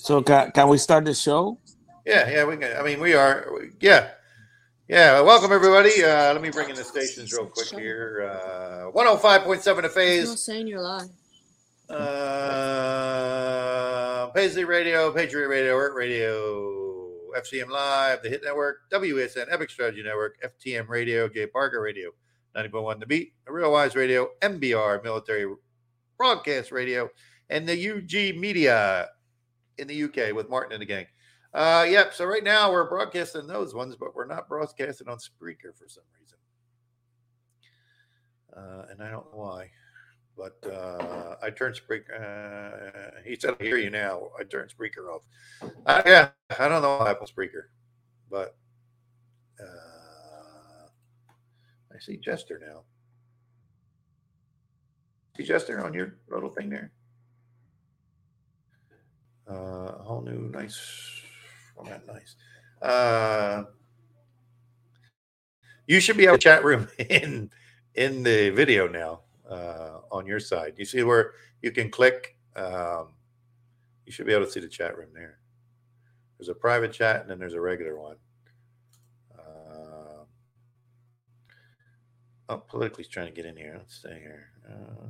So can, can we start the show? Yeah, yeah, we can. I mean, we are. Yeah, yeah. Welcome everybody. Uh, let me bring in the stations real quick here. Uh, One hundred five point seven to phase. Not saying you're lying. Uh, Paisley Radio, Patriot Radio, Earth Radio, FCM Live, The Hit Network, WSN, Epic Strategy Network, FTM Radio, Jay Parker Radio, 90.1 The Beat, The Real Wise Radio, MBR, Military Broadcast Radio, and the UG Media in the UK with Martin and the gang. Uh, yep. So right now we're broadcasting those ones, but we're not broadcasting on Spreaker for some reason. Uh, and I don't know why, but uh, I turned Spreaker. Uh, he said, "I hear you now." I turned Spreaker off. Uh, yeah, I don't know Apple Spreaker, but uh, I see Jester now. See Jester on your little thing there. Uh, a whole new nice format, nice. Uh, you should be able to chat room in in the video now uh, on your side. You see where you can click. Um, you should be able to see the chat room there. There's a private chat and then there's a regular one. Uh, oh, politically's trying to get in here. Let's stay here. Uh,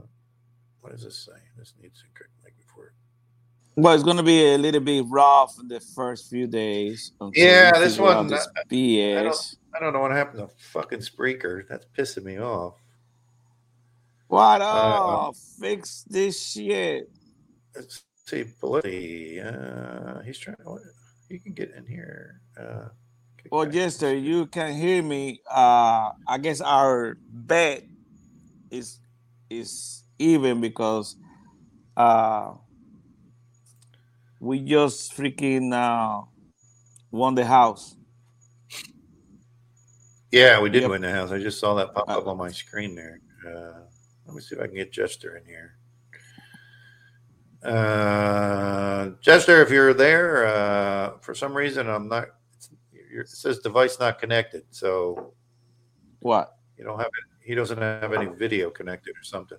what does this say? This needs to. Well, it's gonna be a little bit rough in the first few days. Yeah, this one. this I, I BS. don't, I don't know what happened to fucking Spreaker. That's pissing me off. What? Uh, Oh, fix this shit. Let's see, politically. Uh, he's trying to. You can get in here. Uh, Well. Jester, you can hear me. Uh, I guess our bet is is even because uh, we just freaking uh, won the house. Yeah, we did Yep. win the house. I just saw that pop Uh, up on my screen there. Uh, let me see if I can get Jester in here. Uh, Jester, if you're there, uh, for some reason I'm not. It says device not connected, so What? you don't have it. He doesn't have any video connected or something.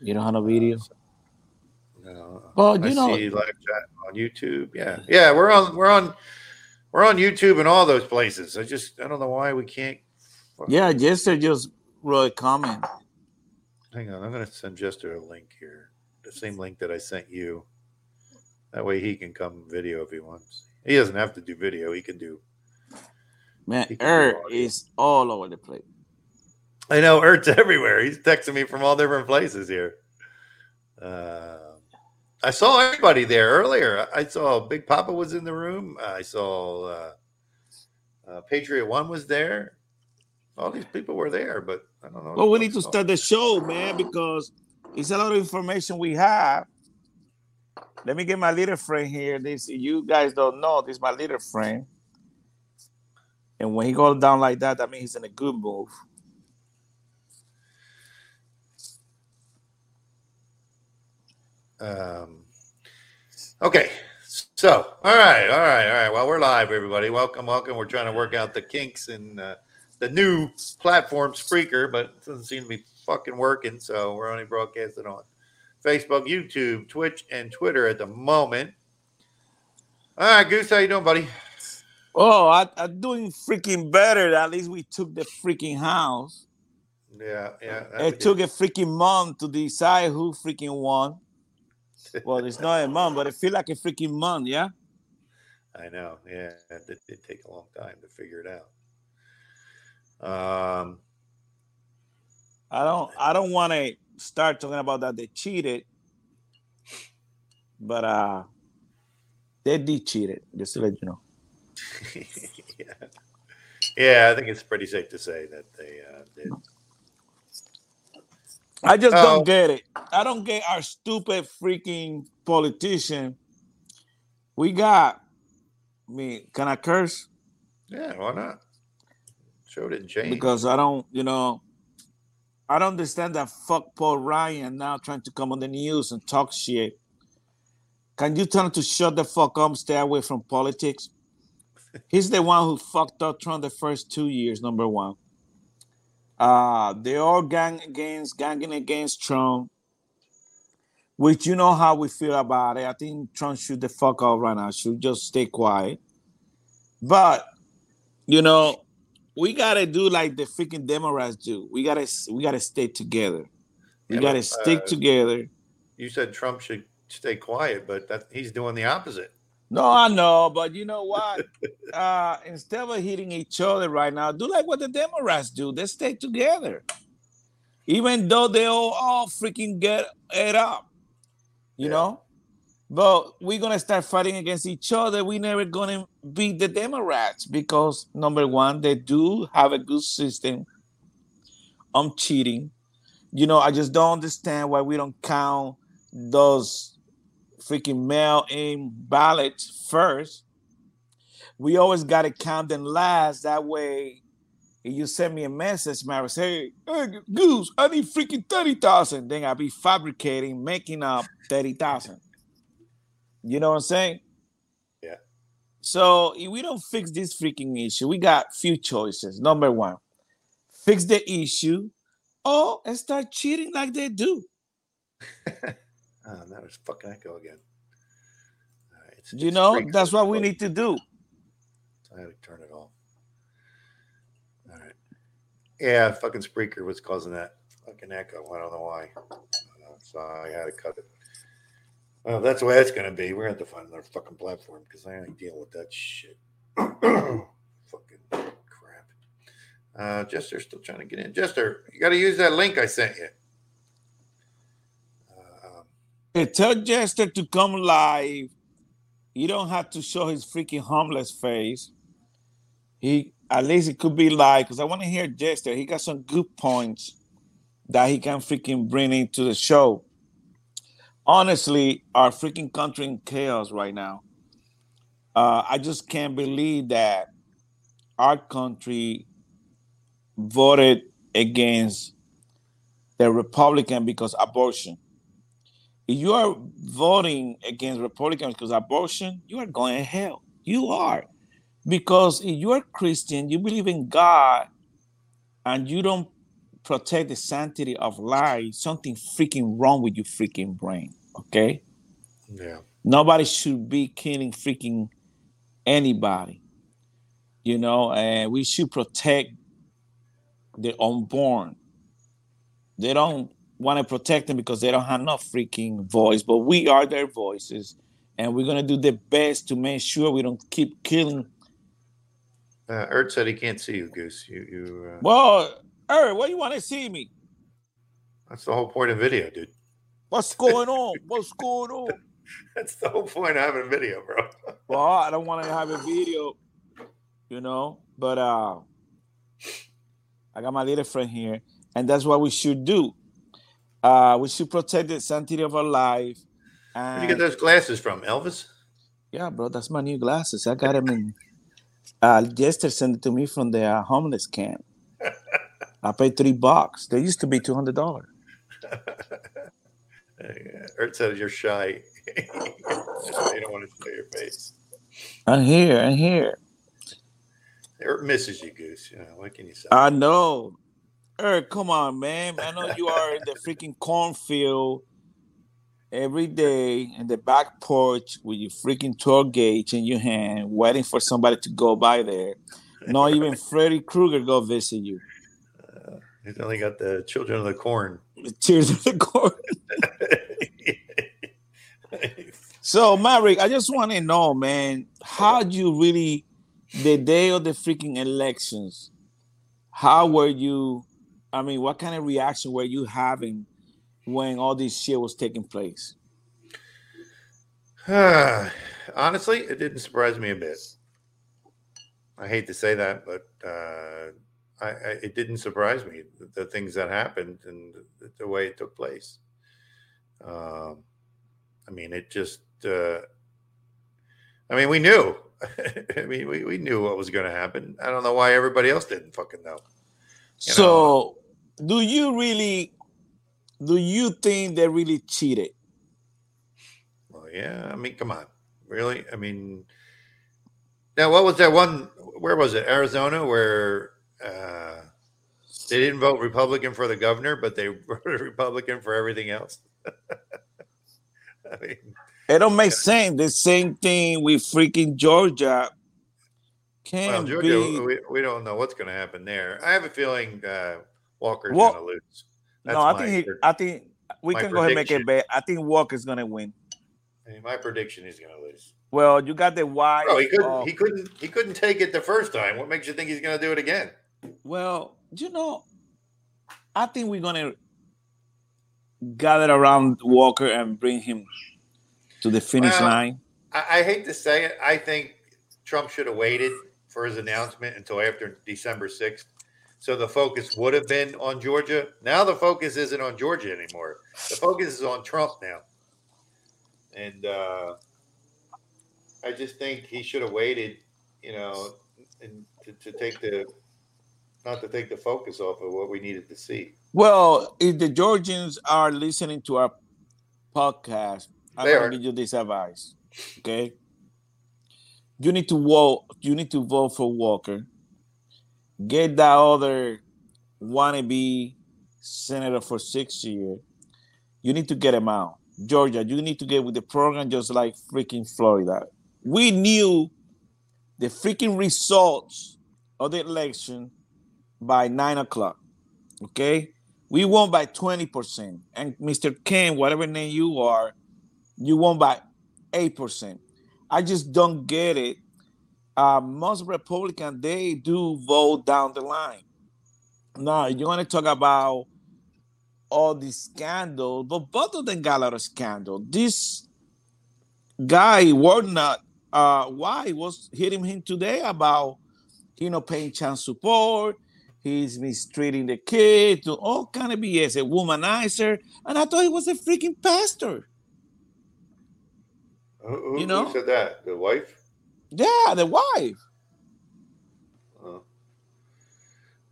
You don't have no video? No. Well, I you know, see live chat on YouTube. Yeah, yeah, we're on, we're on, we're on YouTube and all those places. I just, I don't know why we can't. yeah, Jester just wrote a comment. Hang on, I'm going to send Jester a link here, the same link that I sent you. That way he can come video if he wants. He doesn't have to do video. He can do. Man, Earth is all over the place. I know Ert's everywhere. He's texting me from all different places here. Uh, I saw everybody there earlier. I saw Big Papa was in the room. I saw uh, uh, Patriot One was there. All these people were there, but I don't know. Well, we need to start the show, man, because it's a lot of information we have. Let me get my little friend here. This you guys don't know. This is my little friend. And when he goes down like that, that means he's in a good move. Um, okay. So, all right, all right, all right. Well, we're live, everybody. Welcome, welcome. We're trying to work out the kinks in uh, the new platform Spreaker, but it doesn't seem to be fucking working. So we're only broadcasting on Facebook, YouTube, Twitch, and Twitter at the moment. All right, Goose, how you doing, buddy? Oh, I, I'm doing freaking better. At least we took the freaking house. Yeah, yeah. It took a freaking month to decide who freaking won. Well, it's not a month, but it feel like a freaking month, yeah. I know. Yeah, it did, did take a long time to figure it out. Um, I don't. I don't want to start talking about that they cheated, but uh, they did cheat it. Just to let you know. yeah. yeah, I think it's pretty safe to say that they uh, did. I just Oh. don't get it. I don't get our stupid freaking politician. We got. I mean, can I curse? Yeah, why not? Show didn't change. Because I don't, you know, I don't understand that fuck Paul Ryan now trying to come on the news and talk shit. Can you tell him to shut the fuck up, stay away from politics? He's the one who fucked up Trump the first two years, number one. Uh, they all gang against ganging against Trump, which you know how we feel about it. I think Trump should the fuck out right now. Should just stay quiet. But you know, we gotta do like the freaking Democrats do. We gotta we gotta stay together. We Yeah, gotta but, stick uh, together. you said Trump should stay quiet, but that he's doing the opposite. No, I know, but you know what? uh, instead of hitting each other right now, do like what the Democrats do. They stay together, even though they all, all freaking get it up, you Yeah. know. But we're gonna start fighting against each other. We're never gonna beat the Democrats because number one, they do have a good system on cheating. You know, I just don't understand why we don't count those freaking mail-in ballots first. We always got to count them last. That way, if you send me a message, Maris, hey, hey, Goose, I need freaking 30,000. Then I'll be fabricating, making up 30,000. You know what I'm saying? Yeah. So if we don't fix this freaking issue, we got few choices. Number one, fix the issue or and start cheating like they do. Oh, that was fucking echo again. All right, it's- You it's know, that's what we need to do. I had to turn it off. All right. Yeah, fucking Spreaker was causing that fucking echo. I don't know why. Uh, so I had to cut it. Well, that's the way it's going to be. We're going to have to find another fucking platform because I ain't dealing with that shit. fucking crap. Uh, Jester's still trying to get in. Jester, you got to use that link I sent you. Hey, tell Jester to come live. You don't have to show his freaking homeless face. He at least it could be live because I want to hear Jester. He got some good points that he can freaking bring into the show. Honestly, our freaking country in chaos right now. Uh, I just can't believe that our country voted against the Republican because abortion. If you are voting against Republicans because abortion, you are going to hell. You are. Because if you are Christian, you believe in God, and you don't protect the sanctity of life, something freaking wrong with your freaking brain. Okay? yeah. Nobody should be killing freaking anybody. You know, and we should protect the unborn. They don't want to protect them because they don't have no freaking voice, but we are their voices, and we're gonna do the best to make sure we don't keep killing. Uh, Ert said he can't see you, Goose. You, you. Uh, Well, Eric, what do you want to see me? that's the whole point of video, dude. What's going on? What's going on? That's the whole point of having video, bro. Well, I don't want to have a video, you know, but uh I got my little friend here, and that's what we should do. Uh we should protect the sanctity of our life. Where'd you get those glasses from, Elvis? yeah, bro, that's my new glasses. I got them in uh Jester sent it to me from the uh, homeless camp. I paid three bucks. They used to be two hundred dollars. Ert said you're shy. you don't want to show your face. I'm here, I'm here. Ert misses you, Goose. You know, what can you say? I know. Eric, come on, man. I know you are in the freaking cornfield every day in the back porch with your freaking 12 gauge in your hand, waiting for somebody to go by there. Not even Freddy Krueger go visit you. Uh, he's only got the children of the corn. The Tears of the corn. So, Maverick, I just want to know, man, how do you really, the day of the freaking elections, how were you? I mean, what kind of reaction were you having when all this shit was taking place? Honestly, it didn't surprise me a bit. I hate to say that, but uh, I, I, it didn't surprise me the, the things that happened and the, the, way it took place. Um, I mean, it just. Uh, I mean, we knew. I mean, we, we knew what was going to happen. I don't know why everybody else didn't fucking know. So, know? do you really? Do you think they really cheated? Well, yeah. I mean, come on, really? I mean, now what was that one? Where was it? Arizona, where uh, they didn't vote Republican for the governor, but they voted Republican for everything else. I mean, it don't make yeah. sense. The same thing with freaking Georgia. Can well, Georgia, be... we, we don't know what's going to happen there. I have a feeling uh, Walker's well, going to lose. That's no, I think he, I think we can go ahead and make it bet. I think Walker's going to win. I mean, my prediction is going to lose. Well, you got the why. Oh, he couldn't. Uh, he couldn't. He couldn't take it the first time. What makes you think he's going to do it again? Well, you know, I think we're going to gather around Walker and bring him to the finish well, line. I, I hate to say it. I think Trump should have waited for his announcement until after December sixth. So the focus would have been on Georgia. Now the focus isn't on Georgia anymore. The focus is on Trump now. And uh, I just think he should have waited, you know, and to, to take the not to take the focus off of what we needed to see. Well, if the Georgians are listening to our podcast, I'm going to give you this advice. Okay, you need to vote. You need to vote for Walker. Get that other wannabe senator for six years. You need to get him out. Georgia, you need to get with the program just like freaking Florida. We knew the freaking results of the election by nine o'clock. Okay, we won by 20%. And Mr. Ken, whatever name you are, you won by 8%. I just don't get it. Uh, most Republicans, they do vote down the line. Now, you want to talk about all these scandals, but both of them got a lot of scandal. This guy, Warnock, uh, why was hitting him today about, you know, paying child support, he's mistreating the kid, to all kind of BS, a womanizer, and I thought he was a freaking pastor. Who, who, you know, who said that? The wife? Yeah, the wife. Uh,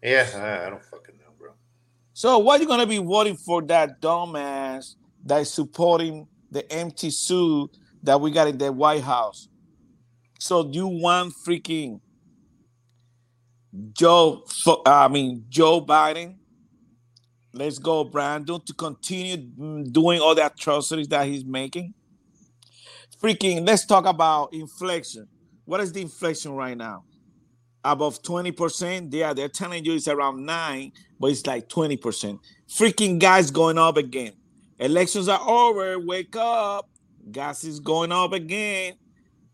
yeah, I, I don't fucking know, bro. So, why are you gonna be voting for that dumbass that is supporting the empty suit that we got in the White House? So, do you want freaking Joe, I mean Joe Biden. Let's go, Brandon, to continue doing all the atrocities that he's making. Freaking, let's talk about inflation. What is the inflation right now? Above 20%. Yeah, they're telling you it's around nine, but it's like 20%. Freaking gas going up again. Elections are over. Wake up. Gas is going up again.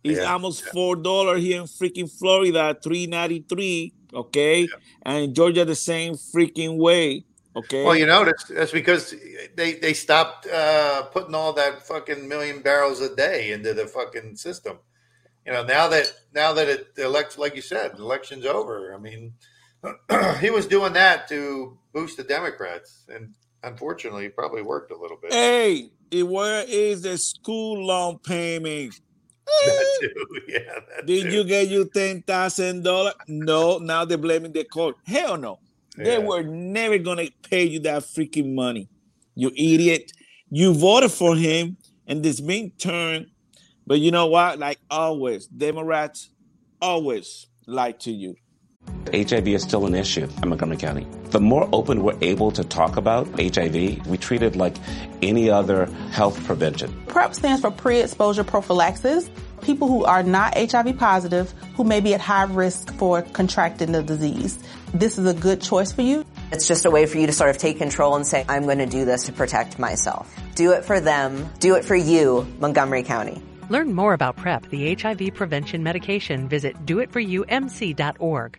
It's yeah. almost four dollars here in freaking Florida, three ninety three okay? Yeah. And Georgia the same freaking way. Okay. Well, you know that's, because they they stopped uh, putting all that fucking million barrels a day into the fucking system. You know, now that now that it the elect like you said, election's over. I mean, he was doing that to boost the Democrats, and unfortunately, it probably worked a little bit. Hey, where is the school loan payment? Yeah. That Did too. you get you ten thousand dollars? No. Now they're blaming the court. Hell no. Yeah. They were never gonna pay you that freaking money. You idiot. You voted for him, and this being turned. But you know what? Like always, Democrats always lie to you. HIV is still an issue in Montgomery County. The more open we're able to talk about HIV, we treat it like any other health prevention. PrEP stands for pre-exposure prophylaxis. People who are not HIV positive, who may be at high risk for contracting the disease. This is a good choice for you. It's just a way for you to sort of take control and say, I'm going to do this to protect myself. Do it for them. Do it for you, Montgomery County. Learn more about PrEP, the HIV prevention medication. Visit doitforyoumc.org.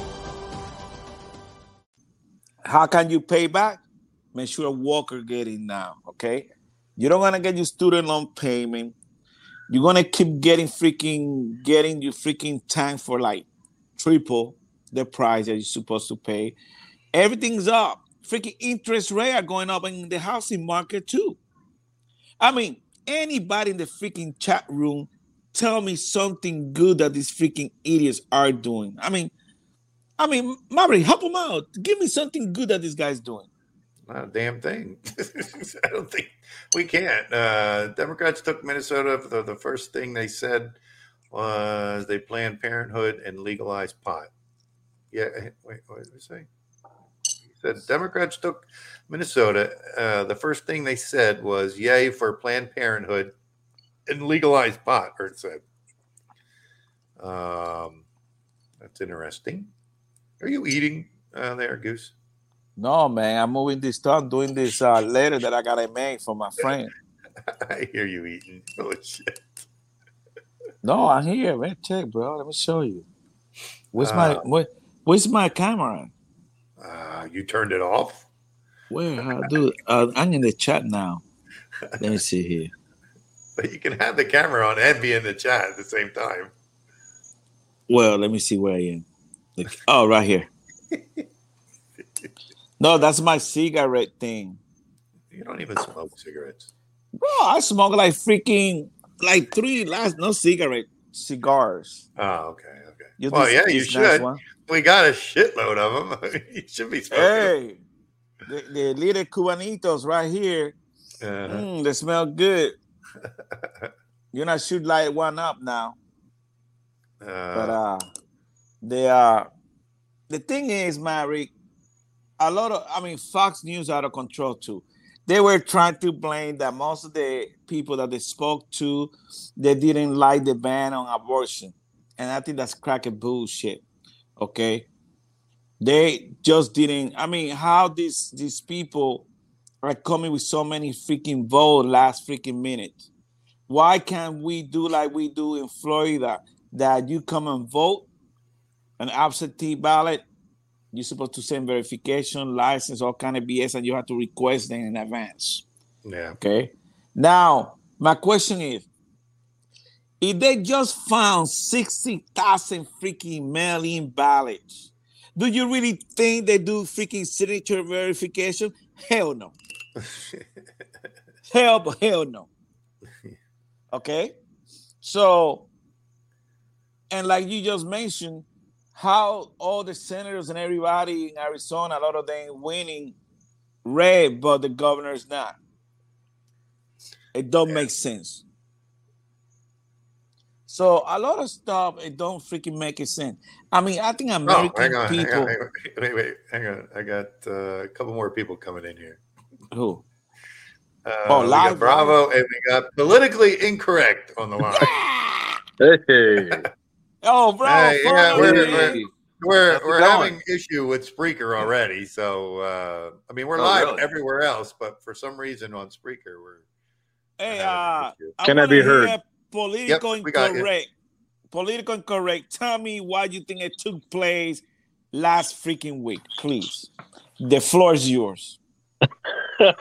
How can you pay back? Make sure Walker getting now, okay? You don't want to get your student loan payment. You're gonna keep getting freaking getting your freaking tank for like triple the price that you're supposed to pay. Everything's up. Freaking interest rate are going up in the housing market too. I mean, anybody in the freaking chat room tell me something good that these freaking idiots are doing. I mean, I mean, Maury, help them out. Give me something good that this guy's doing. Not a damn thing. I don't think we can't. Uh, Democrats took Minnesota. The, the first thing they said was they planned parenthood and legalized pot. Yeah, eh, wait, what did they say? He said Democrats took Minnesota. Uh, the first thing they said was yay for Planned Parenthood and legalized pot, it said. Um, that's interesting. Are you eating uh, there, Goose? No, man, I'm moving this stuff, doing this uh, letter that I gotta make for my friend. I hear you eating. Oh shit! No, I'm here, man. Check, bro. Let me show you. Where's my Uh, what? Where's my camera? Uh, you turned it off. Where? How do? Uh, I'm in the chat now. Let me see here. But you can have the camera on and be in the chat at the same time. Well, let me see where I am. Like, oh, right here. No, that's my cigarette thing. You don't even smoke cigarettes. Bro, I smoke like freaking like three last no cigarette cigars. Oh, okay, okay. You well, yeah, you should. one? We got a shitload of them. you should be smoking. Hey, the, the little cubanitos right here. Uh-huh. Mm, they smell good. You're not should light one up now, but Uh, uh, they are. The thing is, Mary, a lot of I mean, Fox News out of control too. They were trying to blame that most of the people that they spoke to, they didn't like the ban on abortion, and I think that's cracking bullshit. Okay, they just didn't. I mean, how these these people are coming with so many freaking votes last freaking minute? Why can't we do like we do in Florida? That you come and vote an absentee ballot, you're supposed to send verification, license, all kind of BS, and you have to request them in advance. yeah. Okay. Now, my question is if they just found 60,000 freaking mail in ballots, do you really think they do freaking signature verification? Hell no. hell, hell no. Okay. So, and like you just mentioned, how all the senators and everybody in Arizona, a lot of them winning red, but the governor's not. It don't make sense. So a lot of stuff it don't freaking make it sense. I mean, I think Oh, American hang on, hang on, hang on. Wait, wait, hang on. I got uh, a couple more people coming in here. who Uh, Oh, we live, Bravo, and we got politically incorrect on the line. Hey, oh bro, Hey, yeah, we're- we're- We're we're having issue with Spreaker already, so uh, I mean we're Oh, live really? everywhere else, but for some reason on Spreaker we're hey, uh, an issue. Can I be heard? Political Yep, we got you. incorrect. Political incorrect. Tell me why you think it took place last freaking week, please. The floor is yours. a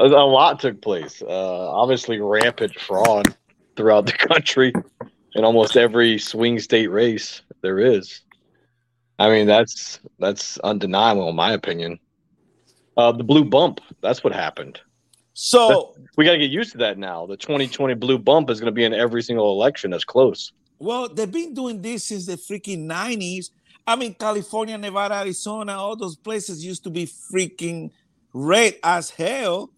lot took place. Uh, obviously, rampant fraud throughout the country in almost every swing state race there is. I mean, that's that's undeniable, in my opinion. Uh, the blue bump. That's what happened. So We got to get used to that now. The 2020 blue bump is going to be in every single election that's close. Well, they've been doing this since the freaking 90s. I mean, California, Nevada, Arizona, all those places used to be freaking red as hell.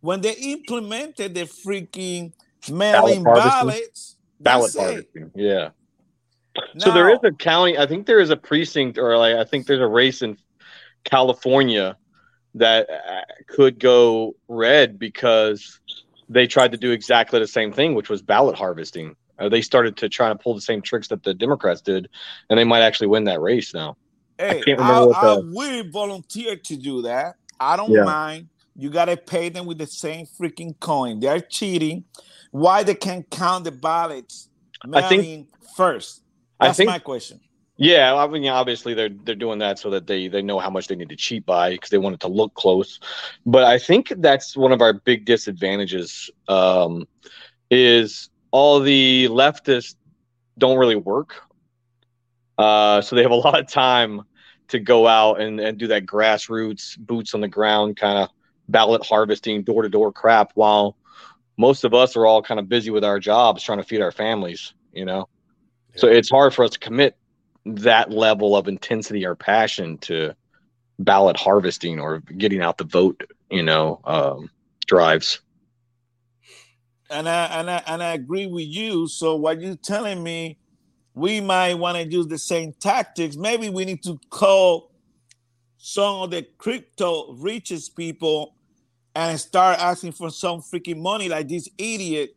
When they implemented the freaking mailing ballots. Ballot harvesting. Yeah. So there is a county. I think there is a precinct, or like I think there's a race in California that uh, could go red because they tried to do exactly the same thing, which was ballot harvesting. Uh, they started to try to pull the same tricks that the Democrats did, and they might actually win that race now. Hey, I, remember I will volunteer to do that. I don't Yeah. mind. You gotta pay them with the same freaking coin. They're cheating. Why they can't count the ballots I think- first? I think- my question. Yeah, I mean, obviously they're they're doing that so that they they know how much they need to cheat by because they want it to look close. But I think that's one of our big disadvantages um, is all the leftists don't really work. Uh, so they have a lot of time to go out and, and do that grassroots, boots on the ground kind of ballot harvesting, door to door crap, while most of us are all kind of busy with our jobs trying to feed our families, you know? So it's hard for us to commit that level of intensity or passion to ballot harvesting or getting out the vote, you know, um, drives. And I and I and I agree with you. So what you're telling me, we might want to use the same tactics. Maybe we need to call some of the crypto richest people and start asking for some freaking money like this idiot.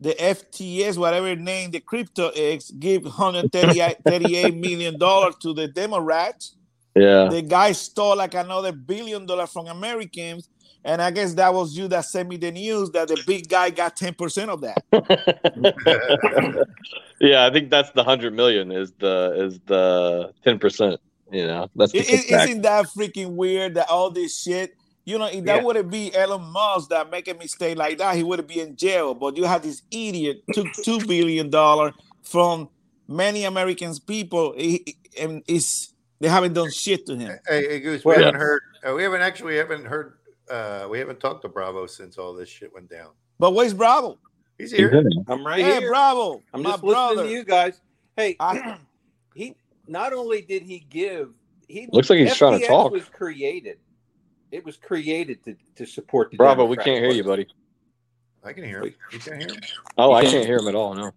The FTS, whatever name the crypto is, give 138 million dollars to the Democrats. Yeah. The guy stole like another billion dollars from Americans. And I guess that was you that sent me the news that the big guy got 10% of that. yeah, I think that's the hundred million is the is the ten percent. You know, that's the It- isn't that freaking weird that all this shit, you know, if that Yeah. wouldn't be Elon Musk that making me stay like that, he would be in jail. But you have this idiot took two billion dollar from many Americans people, he- he- and it's they haven't done shit to him. Hey, hey Goose, Well- we haven't heard. Uh, we haven't actually haven't heard. Uh, we haven't talked to Bravo since all this shit went down. But where's Bravo? He's here. I'm right here. Hey, here. Bravo, I'm my just listening to you guys. Hey, he not only did he give, he Looks like he's trying to FTX talk. Was created. It was created to, to support the. Bravo, we can't hear you, buddy. I can hear him. You can't hear him. Oh, I can't hear him at all. No.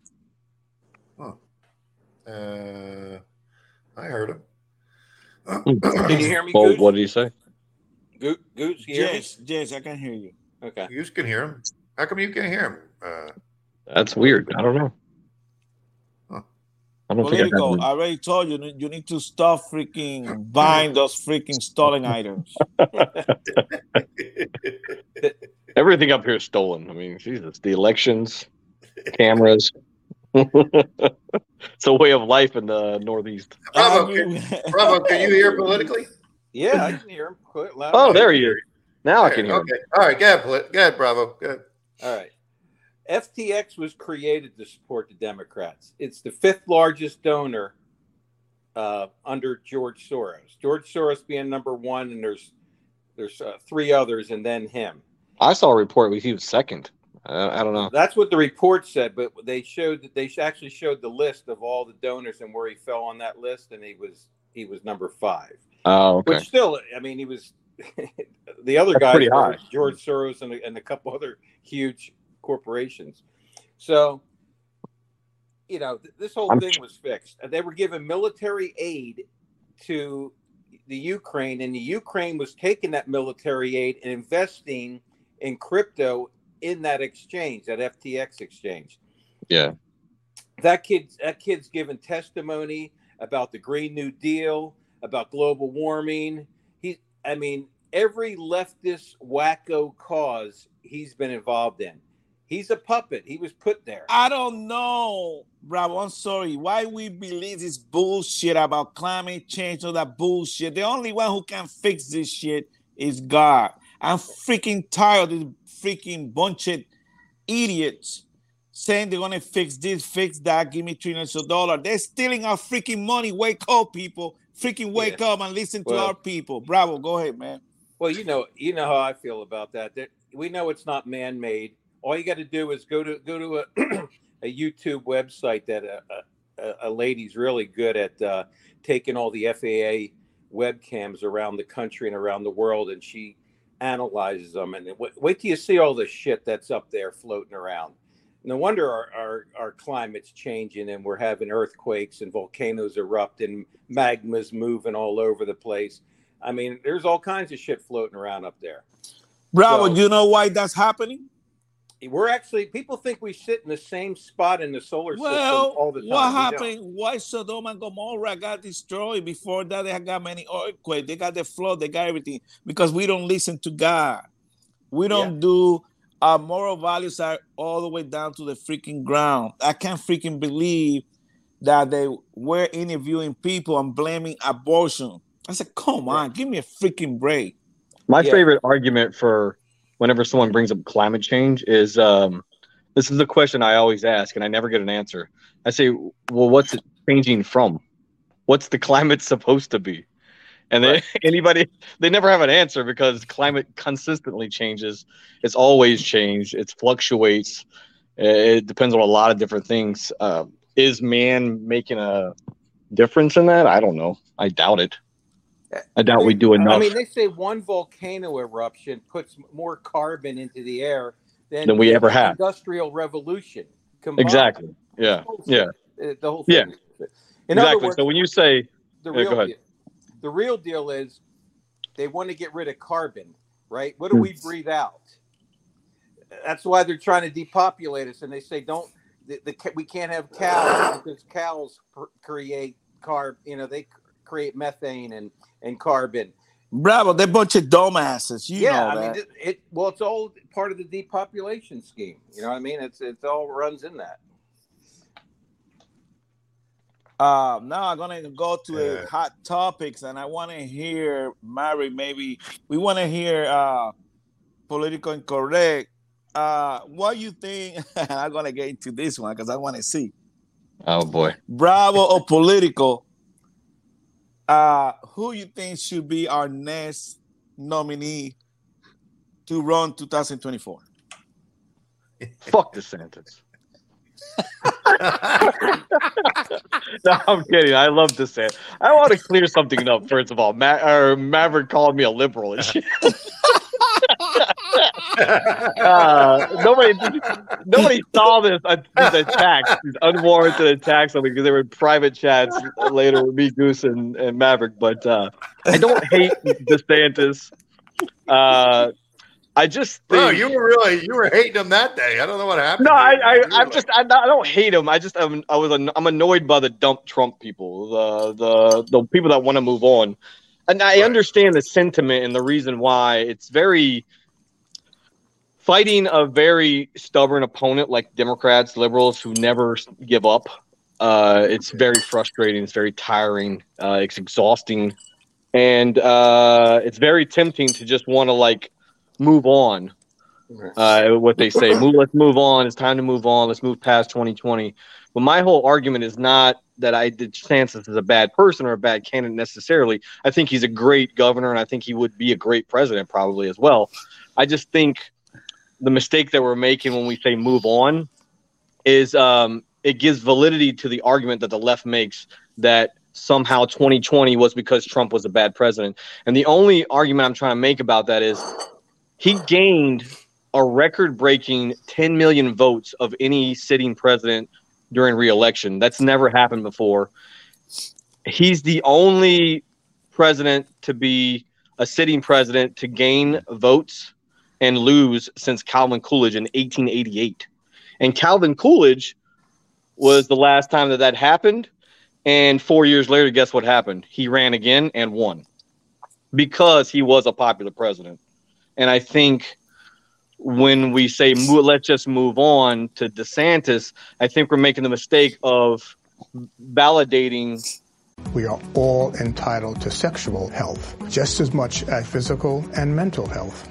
Uh, I heard him. Can you hear me, Well, what did he say? Go- Goose, you hear me? Yes, yes, I can hear you. Okay. You can hear him. How come you can't hear him? Uh, That's weird. I don't know. I don't think I Political, have I already told you, you need to stop freaking buying those freaking stolen items. everything up here is stolen. I mean, Jesus, the elections, cameras. it's a way of life in the Northeast. Bravo, can, Bravo, can you hear politically? Yeah, I can hear him quite loud. Oh, there he is. Now I can hear him. Okay. All right. Go ahead, go ahead, Bravo. Go ahead. All right. FTX was created to support the Democrats. It's the fifth largest donor uh, under George Soros. George Soros being number one, and there's there's uh, three others, and then him. I saw a report where he was second. I, I don't know. That's what the report said, but they showed that they actually showed the list of all the donors and where he fell on that list, and he was he was number five. Oh, okay. Which still, I mean, he was the other That's guy, pretty high. George Soros, and a, and a couple other huge corporations. So, you know, th- this whole thing was fixed. They were given military aid to the Ukraine, and the Ukraine was taking that military aid and investing in crypto in that exchange, that FTX exchange Yeah. that kid that kid's given testimony about the green new deal about global warming he i mean every leftist wacko cause he's been involved in he's a puppet he was put there I don't know, Bravo. I'm sorry. Why we believe this bullshit about climate change, all that bullshit? The only one who can fix this shit is God. I'm freaking tired of this freaking bunch of idiots saying they're gonna fix this, fix that, give me trillions of dollars. They're stealing our freaking money. Wake up, people. Freaking wake Yeah. up and listen to Well- our people. Bravo, go ahead, man. well you know you know how i feel about that that we know it's not man-made all you got to do is go to go to a, a youtube website that a, a, a lady's really good at uh, taking all the faa webcams around the country and around the world and she analyzes them and wait, wait till you see all the shit that's up there floating around no wonder our, our, our climate's changing and we're having earthquakes and volcanoes erupting, magma's moving all over the place. I mean, there's all kinds of shit floating around up there. Bravo, So- you know why that's happening? We're actually people think we sit in the same spot in the solar system all the time. what We happened? Why Sodom and Gomorrah got destroyed? Before that, they got many earthquakes. They got the flood. They got everything because we don't listen to God. We don't do our moral values are all the way down to the freaking ground. I can't freaking believe that they were interviewing people and blaming abortion. I said, come on, give me a freaking break. My Yeah. favorite argument for whenever someone brings up climate change is um, this is the question I always ask, and I never get an answer. I say, well, what's it changing from? What's the climate supposed to be? And they, anybody, they never have an answer because climate consistently changes. It's always changed. It fluctuates. It depends on a lot of different things. Uh, is man making a difference in that? I don't know. I doubt it. I doubt we do enough. I mean, they say one volcano eruption puts more carbon into the air than, Than we ever the have. Industrial revolution. combined. Exactly. Yeah. Yeah. Uh, The whole Yeah. thing. In other exactly. words, so when you say, the Yeah, real ahead. deal, the real deal is they want to get rid of carbon, right? What do we Hmm. breathe out? That's why they're trying to depopulate us, and they say don't. The, the we can't have cows because cows create carb. You know, they create methane and and carbon. Bravo, they're a bunch of dumbasses. You yeah, know I that. mean, it, it. Well, it's all part of the depopulation scheme. You know what I mean? It's it all runs in that. Uh, now I'm gonna go to the Yeah. hot topics, and I want to hear Mary. Maybe we want to hear uh, political incorrect. Uh, what you think? I'm gonna get into this one because I want to see oh boy, Bravo or political. Uh, who you think should be our next nominee to run 2024? fuck DeSantis. no, I'm kidding. I love DeSantis. I want to clear something up. First of all, Ma- Maverick called me a liberal and shit. uh, nobody, nobody saw this uh, these attacks, these unwarranted attacks on me because they were in private chats later with me, Goose, and, and Maverick. But uh, I don't hate DeSantis. Uh, I just think, Bro, you were really you were hating him that day. I don't know what happened. no, I. I I'm like- just, I, I don't hate him. I just, I'm, I was, an, I'm annoyed by the dump Trump people, the, the, the people that want to move on, and I Right. understand the sentiment and the reason why. It's very fighting a very stubborn opponent like Democrats, liberals who never give up. Uh, it's very frustrating. It's very tiring. Uh, it's exhausting, and uh, it's very tempting to just want to like move on uh, what they say. Move, let's move on. It's time to move on. Let's move past 2020. But my whole argument is not that I DeSantis is a bad person or a bad candidate necessarily. I think he's a great governor, and I think he would be a great president probably as well. I just think the mistake that we're making when we say move on is um, it gives validity to the argument that the left makes that somehow 2020 was because Trump was a bad president. And the only argument I'm trying to make about that is he gained a record breaking 10 million votes of any sitting president during reelection. That's never happened before. He's the only president to be a sitting president to gain votes and lose since Calvin Coolidge in 1888. And Calvin Coolidge was the last time that that happened. And four years later, guess what happened? He ran again and won because he was a popular president. And I think when we say let's just move on to DeSantis, I think we're making the mistake of validating. We are all entitled to sexual health, just as much as physical and mental health.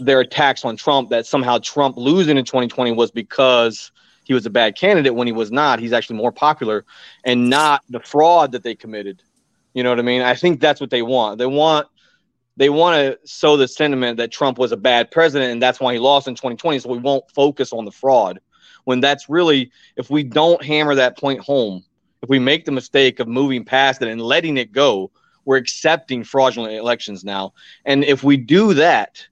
Their attacks on Trump that somehow Trump losing in 2020 was because he was a bad candidate when he was not. He's actually more popular and not the fraud that they committed. You know what I mean? I think that's what they want. They want they want to sow the sentiment that Trump was a bad president and that's why he lost in 2020 so we won't focus on the fraud. When that's really if we don't hammer that point home, if we make the mistake of moving past it and letting it go, we're accepting fraudulent elections now. And if we do that,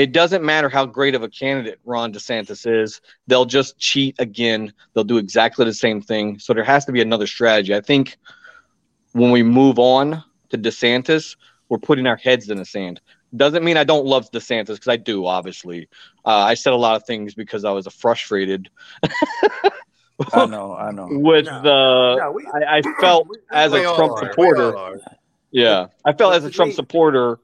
it doesn't matter how great of a candidate Ron DeSantis is, they'll just cheat again. They'll do exactly the same thing. So there has to be another strategy. I think when we move on to DeSantis, we're putting our heads in the sand. Doesn't mean I don't love DeSantis because I do, obviously. Uh, I said a lot of things because I was frustrated I know, I know. with the. I, I felt as a Trump are. Supporter. Yeah, I felt as a Trump supporter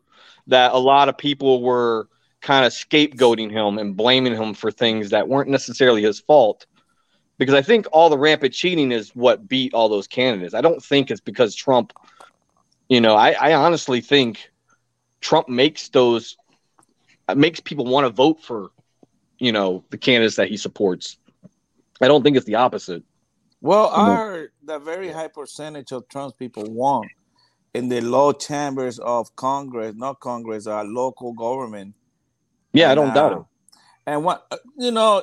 that a lot of people were kind of scapegoating him and blaming him for things that weren't necessarily his fault. Because I think all the rampant cheating is what beat all those candidates. I don't think it's because Trump, you know, I, I honestly think Trump makes those, uh, makes people want to vote for, you know, the candidates that he supports. I don't think it's the opposite. Well, You know? I heard that very high percentage of Trump's people want in the low chambers of Congress, not Congress, our local government. Yeah, I don't doubt uh, it. And what uh, you know,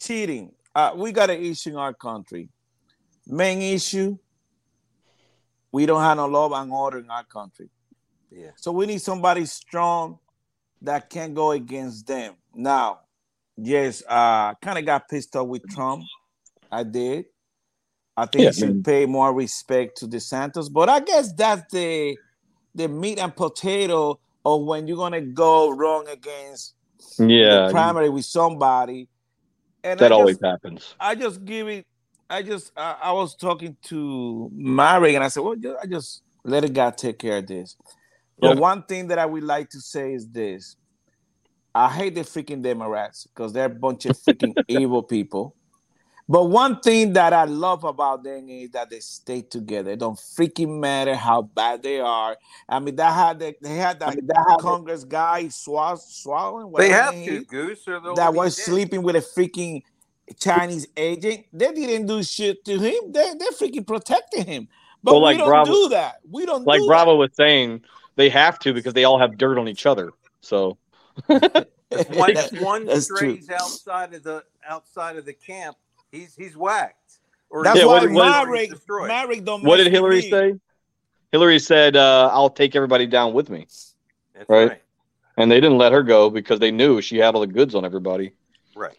cheating. Uh, we got an issue in our country. Main issue: we don't have no law and order in our country. Yeah. So we need somebody strong that can go against them. Now, yes, uh kind of got pissed off with Trump. I did. I think Yeah, he should I pay more respect to DeSantis, but I guess that's the the meat and potato of when you're gonna go wrong against Yeah, the primary with somebody. And that always happens. I just give it. I just I, I was talking to Mary and I said, well, I just let it God take care of this. But Yeah. one thing that I would like to say is this: I hate the freaking Democrats because they're a bunch of freaking evil people. But one thing that I love about them is that they stay together. It don't freaking matter how bad they are. I mean, that had the, they had that, Congress guy swall, swallowing. They whatever have he to, Goose, or they'll that was dead. sleeping with a freaking Chinese agent. They didn't do shit to him. They they freaking protected him. But Well, like we don't Bravo- do that. We don't Like do Bravo was saying, they have to because they all have dirt on each other. So If one, That- if one strays outside of the outside of the camp, he's he's whacked. Or That's Yeah, why what- what- Maverick, destroyed. Maverick don't what did Hillary me. say? Hillary said, uh, "I'll take everybody down with me," That's right? right. and they didn't let her go because they knew she had all the goods on everybody. Right.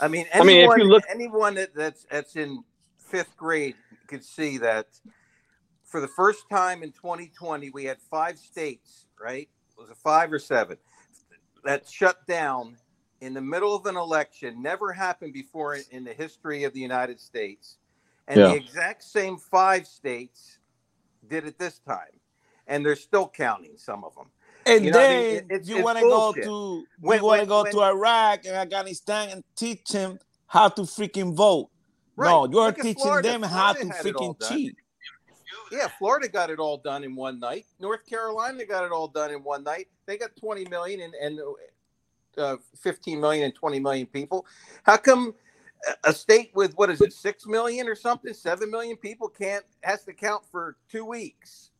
I mean, I mean, if anyone, you look- anyone that, that's that's in fifth grade could see that for the first time in 2020, we had five states, right? it Was a five or seven that shut down in the middle of an election? Never happened before in, the history of the United States, and Yeah. the exact same five states did it this time, and they're still counting some of them. And You know I mean? then It- you want to go to When- you want to go when- to Iraq and Afghanistan and teach them how to freaking vote. No, you're Look teaching Florida. them how to Florida freaking cheat. Yeah, Florida got it all done in one night. North Carolina got it all done in one night. They got 20 million and, and uh, 15 million and 20 million people. How come a- state with what is it, 6 million or something, 7 million people can't has to count for 2 weeks?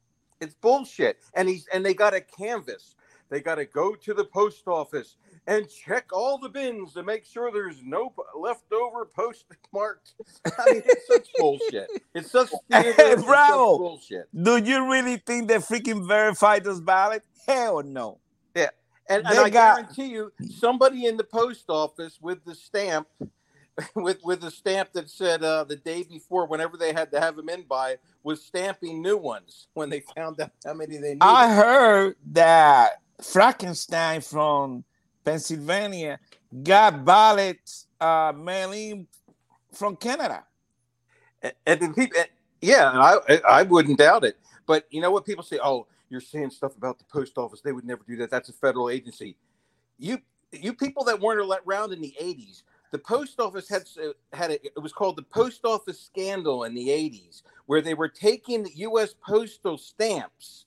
It's bullshit. And he's and they got a canvas. They got to go to the post office and check all the bins to make sure there's no leftover postmarked. I mean, it's such bullshit. It's such. Hey, it's such bullshit. Do you really think they freaking verified this ballot? Hell no. And, and I got- guarantee you, somebody in the post office with the stamp, with with the stamp that said uh, the day before, whenever they had to have them in by, was stamping new ones when they found out how many they needed. I heard that Frankenstein from Pennsylvania got ballots uh, mainly from Canada. And, and people, and- yeah, I I wouldn't doubt it. But you know what people say? Oh, you're saying stuff about the post office. They would never do that. That's a federal agency. You you people that weren't around in the '80s, the post office had uh, had a, it was called the post office scandal in the '80s, where they were taking U.S. postal stamps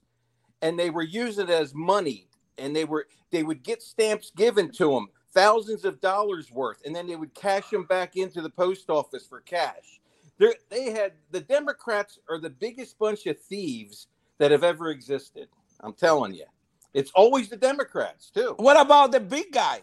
and they were using it as money, and they were they would get stamps given to them, thousands of dollars worth, and then they would cash them back into the post office for cash. They're, they had the Democrats are the biggest bunch of thieves that have ever existed. I'm telling you, it's always the Democrats too. What about the big guy?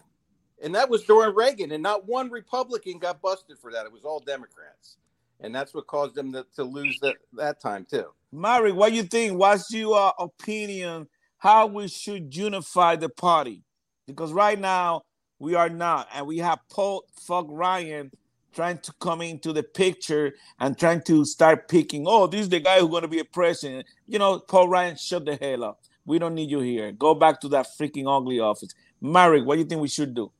And that was during Reagan, and not one Republican got busted for that. It was all Democrats, and that's what caused them to, to lose that that time too. Mary, what do you think? What's your uh, opinion? How we should unify the party? Because right now we are not, and we have Paul Fuck Ryan trying to come into the picture and trying to start picking. Oh, this is the guy who's going to be a president. You know, Paul Ryan, shut the hell up. We don't need you here. Go back to that freaking ugly office. Marek, what do you think we should do?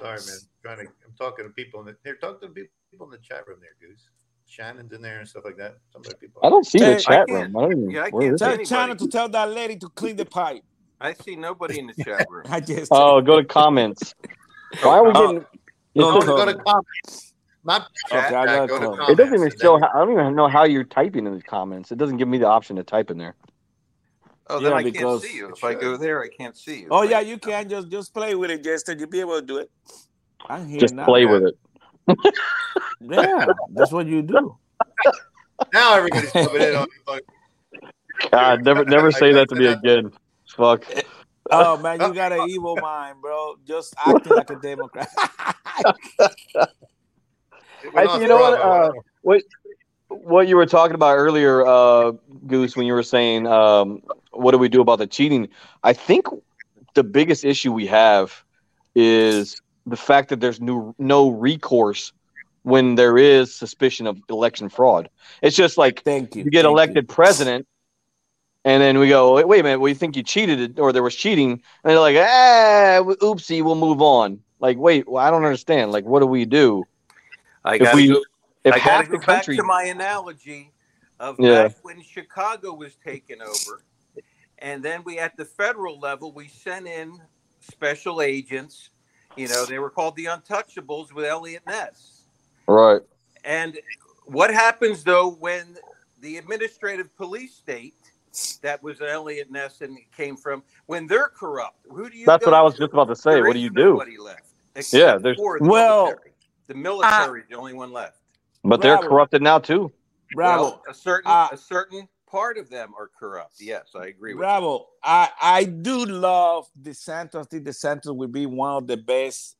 Sorry, man. I'm trying to. I'm talking to people in the. They're talking to people in the chat room there, Goose. Shannon's in there and stuff like that. Some other people. I don't see Hey, the chat I room. can't- I don't even. yeah, I can't is tell it? Tell anybody. China to tell that lady to clean the pipe. I see nobody in the chat room. I just Oh, go to comments. Why are we Oh, getting? No, it, Go, go to comments. Not chat. Okay, I go comments. comments. it doesn't even show. How, I don't even know how you're typing in the comments. It doesn't give me the option to type in there. Oh, then Yeah, I can't see you. If I go there, I can't see you. Oh yeah, you can just just play with it, Jester. You'll be able to do it. I'm here Just now. play with it. Yeah, that's what you do. Now everybody's coming in on. on God, never, never say that to me again. Fuck. Oh man, you got an evil mind, bro. Just acting like a Democrat. I- you know what, uh. What what you were talking about earlier, uh, Goose, when you were saying, um, what do we do about the cheating? I think the biggest issue we have is the fact that there's no no recourse when there is suspicion of election fraud. It's just like Thank you. you get Thank elected president, and then we go, wait, wait a minute, we think you cheated or there was cheating, and they're like, ah, oopsie, we'll move on. Like, wait, well, I don't understand. Like, what do we do I if gotta we go, if I half the country? back to my analogy of Yeah. when Chicago was taken over, and then we at the federal level we sent in special agents. You know, they were called the Untouchables with Eliot Ness. Right. And what happens though when the administrative police state that was Eliot Ness and it came from when they're corrupt? Who do you? That's go what I was to? just about to say. There What do you do? Nobody left. Yeah, there's- the Well, military. The military is the only one left. But they're Bravo. corrupted now too. Bravo. Well, a certain Uh, a certain part of them are corrupt. Yes, I agree with Bravo. I I do love DeSantis. I think DeSantis will be one of the best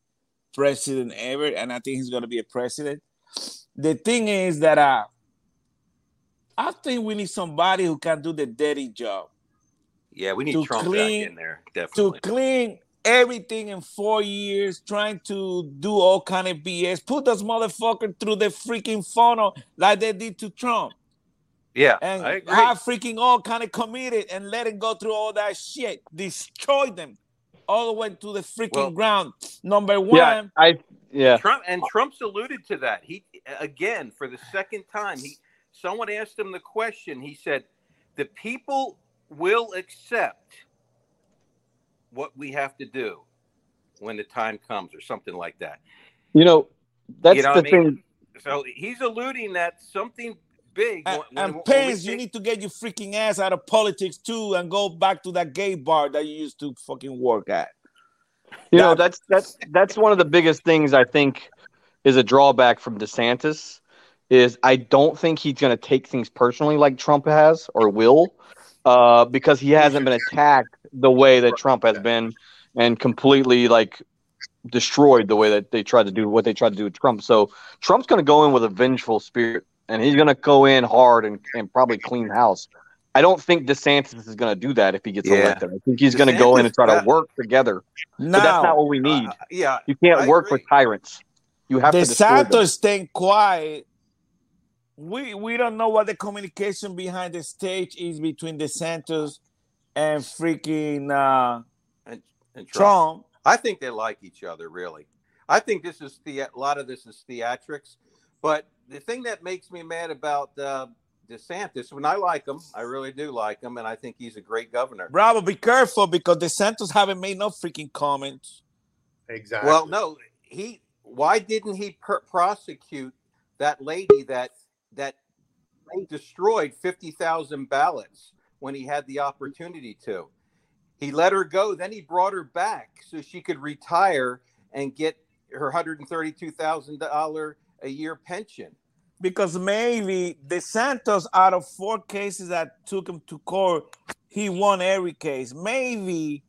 president ever, and I think he's going to be a president. The thing is that uh, I think we need somebody who can do the dirty job. Yeah, we need to Trump clean- back in there. definitely to clean everything in four years, trying to do all kind of BS. Put those motherfucker through the freaking funnel like they did to Trump. yeah, and I agree. have freaking all kind of committed and let it go through all that shit. Destroy them all the way to the freaking Well- ground. Number one, Yeah, I yeah. Trump and Trump's alluded to that. He again for the second time. He someone asked him the question. He said, "The people will accept what we have to do when the time comes," or something like that. You know, that's You know the I mean? thing. So he's alluding that something big. and, when- when- and when we Pence, you take- need to get your freaking ass out of politics too and go back to that gay bar that you used to fucking work at. You know, that's that's that's one of the biggest things I think is a drawback from DeSantis is I don't think he's going to take things personally like Trump has or will, uh, because he hasn't been attacked the way that Trump has been and completely like destroyed the way that they tried to do what they tried to do with Trump. So Trump's going to go in with a vengeful spirit and he's going to go in hard and, and probably clean house. I don't think DeSantis is going to do that if he gets Yeah. elected. I think he's going to go in and try to work together. But that's not what we need. Uh, yeah, You can't I work agree. with tyrants. You have to. DeSantis staying quiet. We we don't know what the communication behind the stage is between DeSantis and freaking uh, and, and Trump. I think they like each other, really. I think this is the a lot of this is theatrics. But the thing that makes me mad about uh, DeSantis, when I like him, I really do like him, and I think he's a great governor. Bravo, be careful because DeSantis haven't made no freaking comments. Exactly. Well, no, he. Why didn't he per- prosecute that lady that that destroyed fifty thousand ballots when he had the opportunity to? He let her go. Then he brought her back so she could retire and get her hundred and thirty-two thousand dollar a year pension. Because maybe DeSantis, out of four cases that took him to court, he won every case. Maybe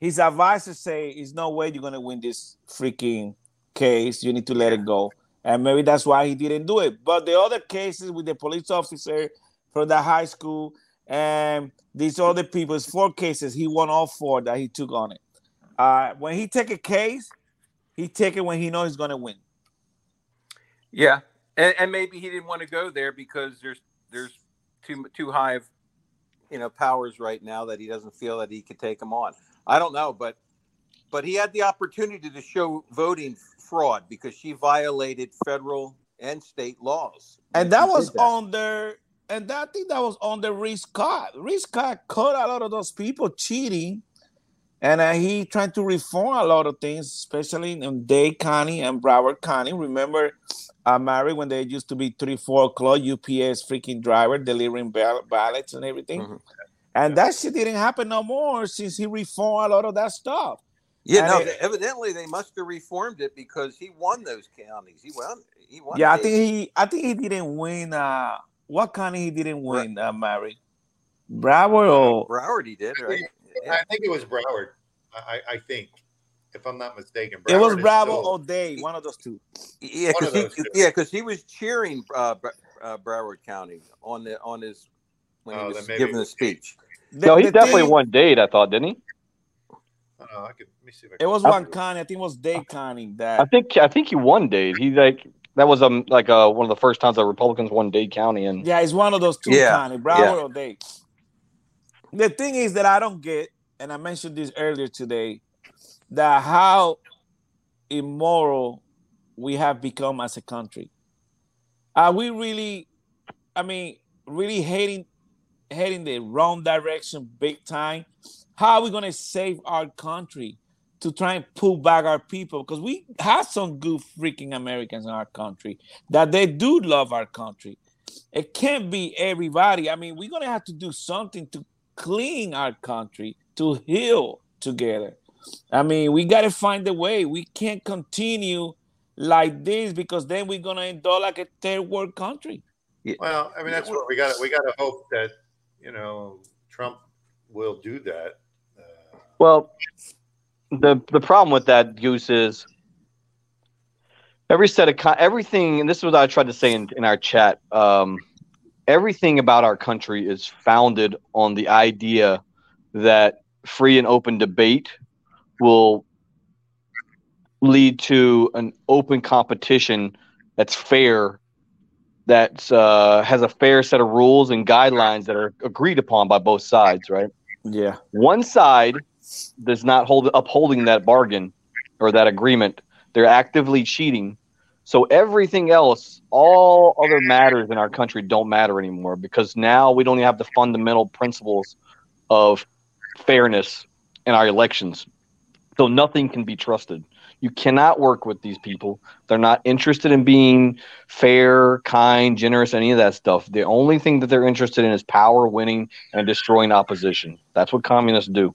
his advisors say, "There's no way you're gonna win this freaking case. You need to let it go." And maybe that's why he didn't do it. But the other cases with the police officer from the high school and these other people, it's four cases. He won all four that he took on it. Uh, when he take a case, he take it when he knows he's gonna win. Yeah, and, and maybe he didn't want to go there because there's there's too too high of you know powers right now that he doesn't feel that he could take them on. I don't know, but but he had the opportunity to show voting fraud because she violated federal and state laws, and that was on their and that, I think that was on the Rick Scott. Rick Scott caught a lot of those people cheating, and uh, he tried to reform a lot of things, especially in Dade County and Broward County. Remember, uh, Mary, when they used to be three, four o'clock UPS freaking driver delivering ball- ballots and everything, Mm-hmm. and that shit didn't happen no more since he reformed a lot of that stuff. Yeah, And no. it- they- evidently, they must have reformed it because he won those counties. He won. He won. Yeah, I think he, I think he didn't win. Uh, what county he didn't win, uh, Mary? Broward or Broward he did, right? I think it was Broward. I, I- I think, if I'm not mistaken. it was Broward Bravo still- or Dade, one of those two. Yeah, One of 'cause he, two. yeah, because he was cheering uh, uh, Broward County on the on his when Oh, he was giving the speech. The- no, he the definitely thing- won Dade. I thought, didn't he? Oh, I could, let me see if I It was one county. I think it was Dade County that. I think I think he won Dade. He like that was um like uh one of the first times that Republicans won Dade County, and Yeah, it's one of those two Yeah, county, Broward yeah. or Dade. The thing is that I don't get, and I mentioned this earlier today, that how immoral we have become as a country. Are we really, I mean, really heading heading the wrong direction big time? How are we gonna save our country to try and pull back our people? Because we have some good freaking Americans in our country that they do love our country. It can't be everybody. I mean, we're gonna have to do something to clean our country, to heal together. I mean, we gotta find a way. We can't continue like this because then we're gonna end up like a third world country. Well, I mean, that's what we gotta. We got to hope that you know Trump will do that. Uh, well, the the problem with that goose is every set of con- everything, and this is what I tried to say in, in our chat. Um, everything about our country is founded on the idea that free and open debate will lead to an open competition that's fair that uh, has a fair set of rules and guidelines that are agreed upon by both sides right Yeah. one side does not hold upholding that bargain or that agreement. They're actively cheating. So everything else all other matters in our country don't matter anymore because now we don't have the fundamental principles of fairness in our elections. So nothing can be trusted. You cannot work with these people. They're not interested in being fair kind generous any of that stuff. The only thing that they're interested in is power winning and destroying opposition. That's what communists do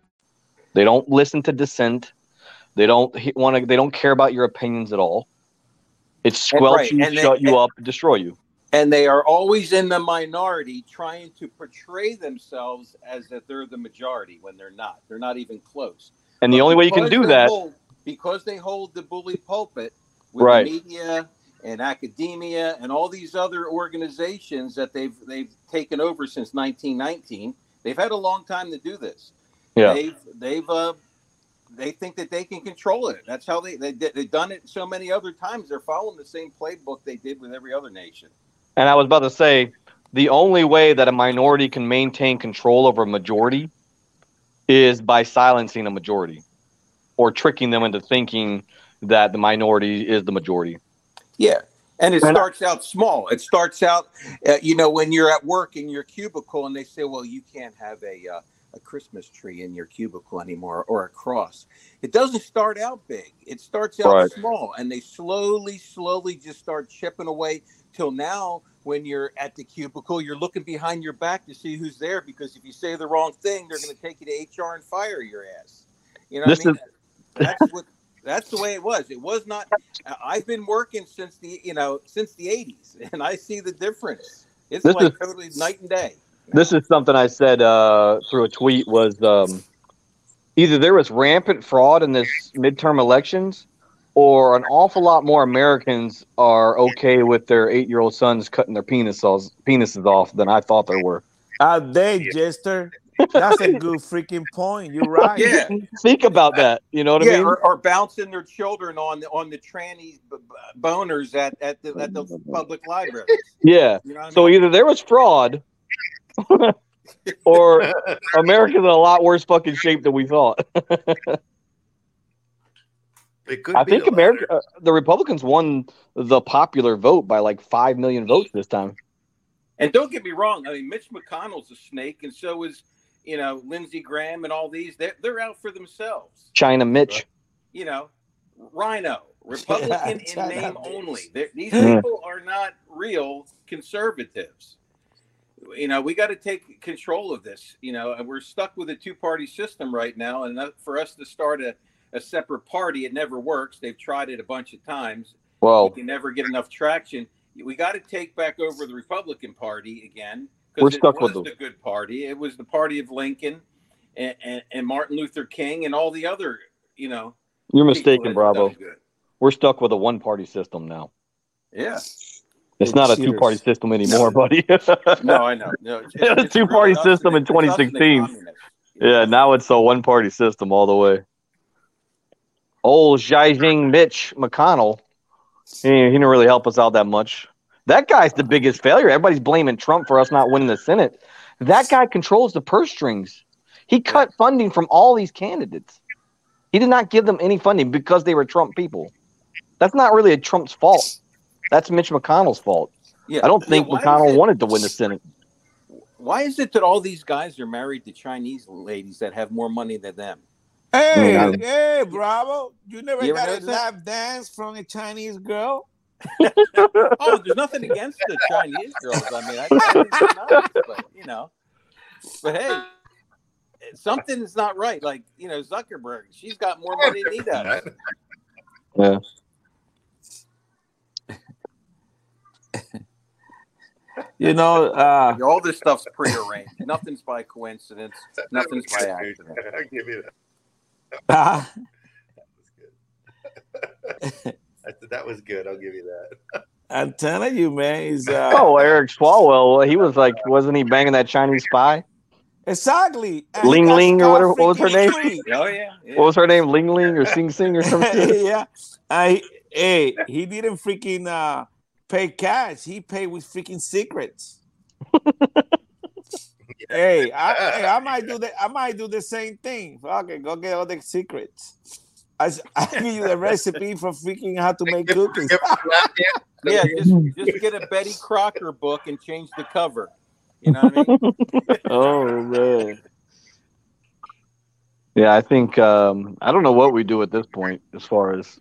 they don't listen to dissent. They don't want to they don't care about your opinions at all. It's squelch right, you and they- shut you up destroy you. and they are always in the minority trying to portray themselves as that they're the majority when they're not. They're not even close. And the only way you can do that, hold- because they hold the bully pulpit with Right. the media and academia and all these other organizations that they've they've taken over since 1919 they've had a long time to do this Yeah. they've they've uh they think that they can control it that's how they, they did- they've done it so many other times they're following the same playbook they did with every other nation and I was about to say, the only way that a minority can maintain control over a majority is by silencing a majority or tricking them into thinking that the minority is the majority. Yeah. And it starts out small. It starts out, uh, you know, when you're at work in your cubicle and they say, well, you can't have a, uh, a Christmas tree in your cubicle anymore or a cross. It doesn't start out big. It starts out Right. small and they slowly, slowly just start chipping away till now when you're at the cubicle, you're looking behind your back to see who's there because if you say the wrong thing, they're going to take you to HR and fire your ass. You know what This I mean? is- That's what that's the way it was. It was not. I've been working since the you know since the '80s, and I see the difference. It's This like is- totally night and day. This is something I said uh, through a tweet was um, either there was rampant fraud in this midterm elections or an awful lot more Americans are okay with their eight-year-old sons cutting their penises, penises off than I thought there were. Are they, Jester? That's a good freaking point. You're right. Yeah. Think about that. You know what yeah, I mean? or, or bouncing their children on the on the tranny b- b- boners at at the at the public library. Yeah. You know what I So either there was fraud or America's in a lot worse fucking shape than we thought. It could I be think the America, uh, the Republicans won the popular vote by like 5 million votes this time. And don't get me wrong. I mean, Mitch McConnell's a snake, and so is you know Lindsey Graham and all these. They're they're out for themselves. China Mitch. you know, RINO, Republican in name only. They're, these people are not real conservatives. You know, we got to take control of this. You know, and we're stuck with a two-party system right now, and for us to start a, a separate party, it never works. They've tried it a bunch of times. Well, we can never get enough traction. We got to take back over the Republican Party again We're it stuck was with the good party. It was the party of Lincoln and, and, and Martin Luther King and all the other, you know, you're mistaken, Bravo. We're stuck with a one party system now. Yeah. It's not a two party system anymore, buddy. No, I know. No, it's, a it's two party system in the- it's us and the 2016. Yeah, now it's a one party system all the way. Old Zhang Mitch McConnell, he, he didn't really help us out that much. That guy's the biggest failure. Everybody's blaming Trump for us not winning the Senate. That guy controls the purse strings. He cut funding from all these candidates. He did not give them any funding because they were Trump people. That's not really a Trump's fault. That's Mitch McConnell's fault. Yeah. I don't think Yeah, McConnell it- wanted to win the Senate. Why is it that all these guys are married to Chinese ladies that have more money than them? Hey, mm. Yeah. hey, Bravo! You never You got a notice lap dance from a Chinese girl? Oh, there's nothing against the Chinese girls. I mean, I, I think nice, but you know, but hey, something's not right. Like you know, Zuckerberg, she's got more money than he does. Yeah. You know, uh, All this stuff's prearranged. Nothing's by coincidence. Nothing's by accident. I'll give you that. uh, I said that was good. I'll give you that. I'm telling you, man, is uh, Oh, Eric Swalwell. He was like, wasn't he banging that Chinese spy? exactly. And Ling got Ling or whatever- what was her name? Oh yeah. yeah. What was her name? Ling Ling or Sing Sing or something? yeah. I hey, he didn't freaking uh pay cash. He paid with freaking secrets. hey, I, hey, I might do that. I might do the same thing. Okay, go get all the secrets. I, s- I give you the recipe for freaking how to make cookies. Yeah, just, just get a Betty Crocker book and change the cover. You know what I mean? oh man. Yeah, I think um, I don't know what we do at this point as far as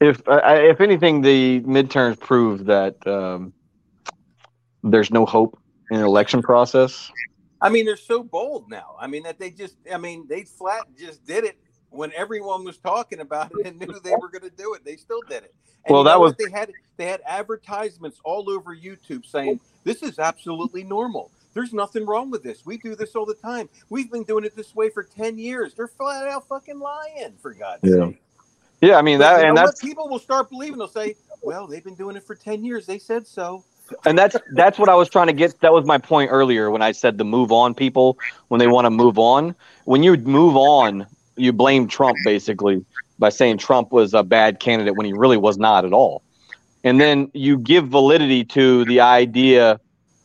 if I if anything, the midterms prove that um, there's no hope in an election process. I mean, they're so bold now. I mean, that they just, I mean, they flat just did it when everyone was talking about it and knew they were going to do it, they still did it. And Well, you know that was- they had they had advertisements all over YouTube saying this is absolutely normal. There's nothing wrong with this. We do this all the time. We've been doing it this way for ten years. They're flat out fucking lying, for God's Yeah. sake. Yeah, I mean that, and what? people will start believing. They'll say, "Well, they've been doing it for ten years. They said so." and that's that's what I was trying to get. That was my point earlier when I said the move on people when they want to move on. When you move on, you blame Trump basically by saying Trump was a bad candidate when he really was not at all, and then you give validity to the idea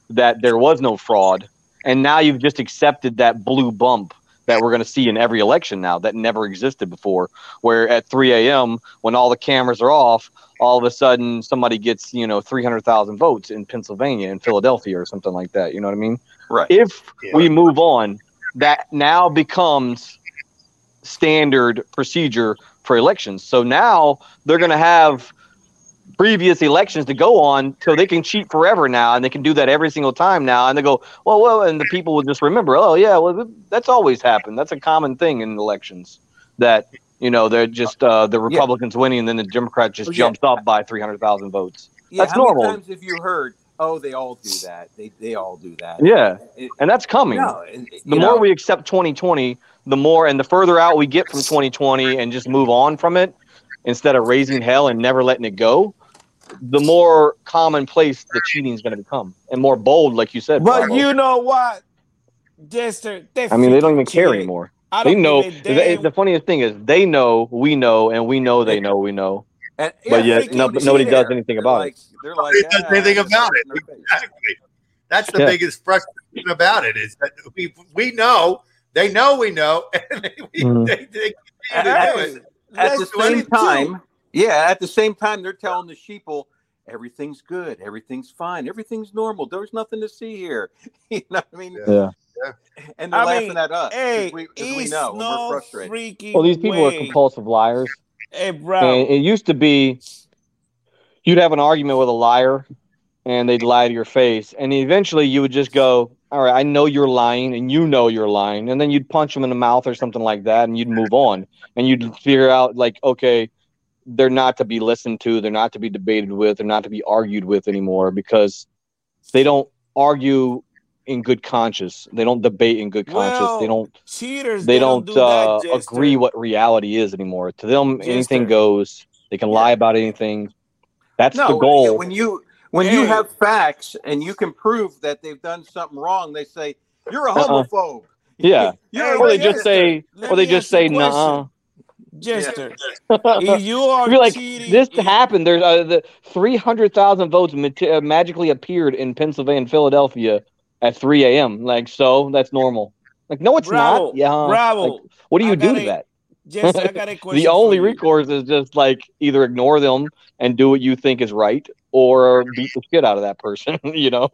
that there was no fraud, and now you've just accepted that blue bump that we're going to see in every election now that never existed before. Where at 3 a.m. when all the cameras are off, all of a sudden somebody gets you know 300,000 votes in Pennsylvania in Philadelphia or something like that. You know what I mean? Right. If we move on, that now becomes standard procedure for elections. So now they're going to have previous elections to go on so they can cheat forever now and they can do that every single time now and they go well well and the people will just remember oh yeah well that's always happened that's a common thing in elections that you know they're just uh, the republicans winning and then the democrat just Oh, yeah. jumps up by 300000 votes Yeah, that's how normal many times have you heard? Oh, they all do that. They they all do that. yeah It- and that's coming No, and- the more know- we accept 2020 the more and the further out we get from 2020 and just move on from it instead of raising hell and never letting it go the more commonplace the cheating is going to become and more bold like you said But Bravo. you know what, Jester? They i mean they don't even care anymore I they don't know give they, damn. the funniest thing is they know we know and we know they know we know And, but yet no, nobody does cheater. anything They're about like, it They're like, Nobody does "Ah, anything just about it. in their face." Exactly. That's the Yeah. biggest frustration about it is that we we know they know we know and they, we, Mhm. they, they At, continue to do at- it. at the same it too. time, yeah, at the same time, they're telling the sheeple everything's good, everything's fine, everything's normal. There's nothing to see here. you know what I mean? yeah yeah. And they're I laughing mean, at us Hey, because we, 'cause we know no we're frustrated. well these people are compulsive liars Hey, bro. And it used to be you'd have an argument with a liar and they'd lie to your face. And eventually you would just go, All right, I know you're lying and you know you're lying. And then you'd punch them in the mouth or something like that and you'd move on. And you'd figure out, like, okay, they're not to be listened to. They're not to be debated with. They're not to be argued with anymore because they don't argue in good conscience. They don't debate in good conscience. Well, they don't cheaters. they, don't, do that, uh, Jester. agree what reality is anymore. To them, anything goes. They can lie about anything. That's no, the goal. when you when you have facts and you can prove that they've done something wrong, they say you're a Uh-uh. homophobe. yeah, You're or they just say, or they just say, nah. Jester. If you are Be like, cheating, this if- happened. There's uh, the three hundred thousand votes mate- uh, magically appeared in Pennsylvania and Philadelphia at three a.m. Like, so that's normal. Like, no, it's Bravo, not. Yeah, bravo. Like, what do I you do got to a- that? Jester, I got a question. the only recourse is just like either ignore them and do what you think is right, or beat the shit out of that person. you know,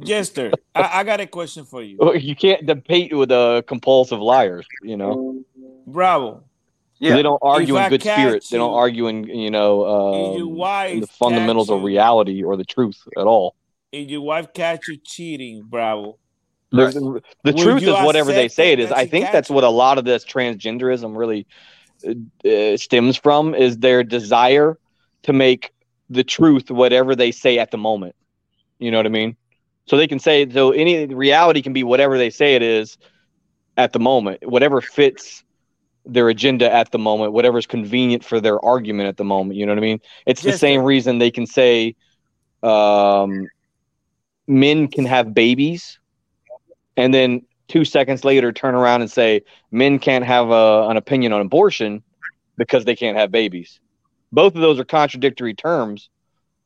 Jester, I, I got a question for you. you can't debate with a compulsive liars. You know, Bravo. Yeah. they don't argue If in I good spirits. catch They don't argue in you know If your wife in the fundamentals catch of reality or the truth at all. If your wife catch you cheating, bravo. The, Right. the, the truth is whatever they say it it is. I think that's you? what a lot of this transgenderism really uh, uh, stems from is their desire to make the truth whatever they say at the moment. You know what I mean? So they can say so any reality can be whatever they say it is at the moment, whatever fits their agenda at the moment, whatever's convenient for their argument at the moment. You know what I mean? It's the same reason they can say um, men can have babies, and then two seconds later turn around and say men can't have a, an opinion on abortion because they can't have babies. Both of those are contradictory terms,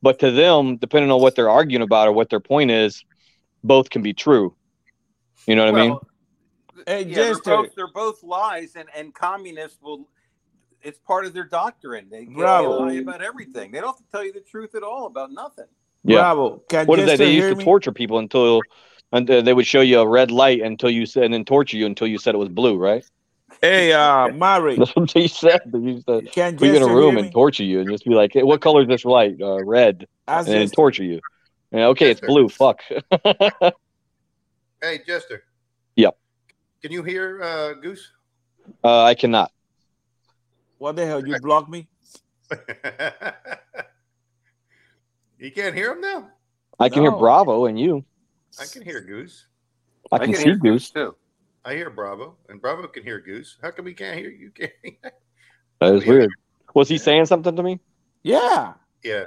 but to them, depending on what they're arguing about or what their point is, both can be true. You know what I mean? Well, Hey, yeah, they're Jester. both, they're both lies, and, and communists will. It's part of their doctrine. They, they Bravo. lie about everything. They don't have to tell you the truth at all about nothing. Yeah. Bravo. Can What is that? Jester They used to me? torture people until, and uh, they would show you a red light until you said, and then torture you until you said it was blue, right? Hey, uh, Mari, That's what they said. They used to can put you in a room and torture you and just be like, hey, "What color is this light? Uh, red." Ask and then Jester. torture you. Yeah, okay, it's blue. Fuck. Hey, Jester. Yep. Can you hear uh, Goose? uh, I cannot. What the hell? You blocked me? you can't hear him now. I can hear Bravo and you. I can hear Goose. I can see Goose. too. I hear Bravo, and Bravo can hear Goose. How come we can't hear you? Can't. That is weird. Was he saying something to me? Yeah. yeah.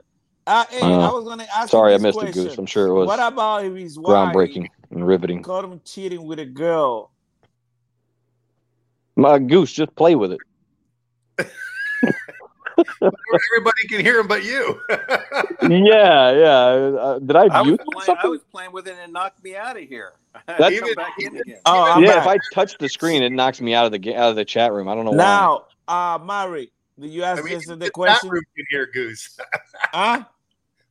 Uh, hey, Uh, I was gonna ask. Sorry, you I missed question. it, Goose. I'm sure it was What about if his wife groundbreaking and riveting. caught him cheating with a girl? My Goose, just play with it. Everybody can hear him, but you. yeah, yeah. Uh, did I I was, mute playing, I was playing with it and it knocked me out of here. I had to That's- Even- back in again. Oh, I'm yeah, back. if I touch the screen, it knocks me out of the out of the chat room. I don't know why. Now, uh, Mary, did you I ask mean, Jason the the chat question? room can hear Goose. Huh?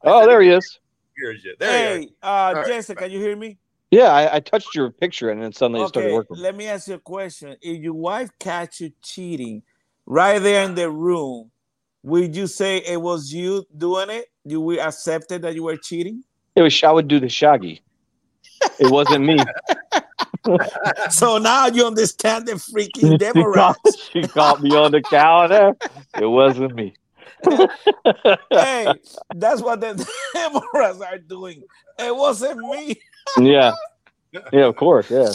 Oh, there he is. Hears you. There you Hey, uh, right. Jason, can you hear me? Yeah, I, I touched your picture and then suddenly it started Okay, working. let me ask you a question. If your wife catch you cheating right there in the room, would you say it was you doing it? You will accept it that you were cheating? It was I would do the shaggy. It wasn't me. so now you understand the freaking caught, she caught me on the counter. It wasn't me. hey, that's what the Deborahs are doing. It wasn't me. Yeah. Yeah, of course. Yeah.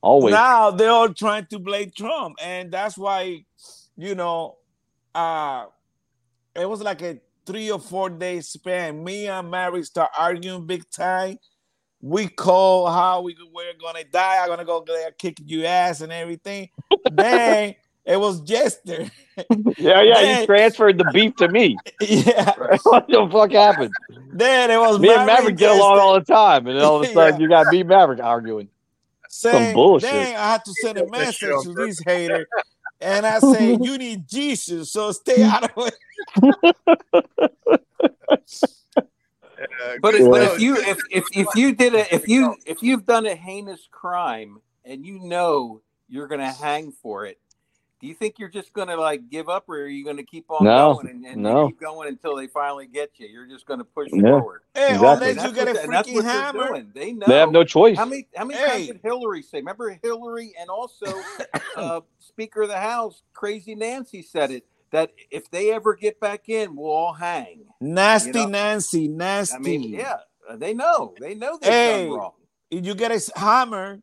Always. Now they're all trying to blame Trump, and that's why, you know, uh it was like a three or four day span. Me and Mary start arguing big time. We call how we we're gonna die. I'm gonna go there kicking you ass and everything. then it was Jester. yeah, yeah. Then- You transferred the beef to me. yeah. what the fuck happened? Then it was Me and Mary Maverick get along all the time, and then all of a sudden Yeah. you got me and Maverick arguing. saying, bullshit. Then I had to send a message to this hater, and I say, "You need Jesus, so stay out of it." But, Goose, but if you if if if you did a if you if you've done a heinous crime and you know you're gonna hang for it, do you think you're just gonna like give up, or are you gonna keep on No, going and, and no. keep going until they finally get you? You're just gonna push Yeah. forward. Hey, Exactly. unless you get what a they- that's freaking what hammer. doing. They know. They have no choice. How many how many Hey. times did Hillary say? Remember Hillary and also uh, Speaker of the House, Crazy Nancy said it that if they ever get back in, we'll all hang. Nasty You know? Nancy, nasty. I mean, yeah, they know. They know they've Hey. done wrong. If you get a hammer,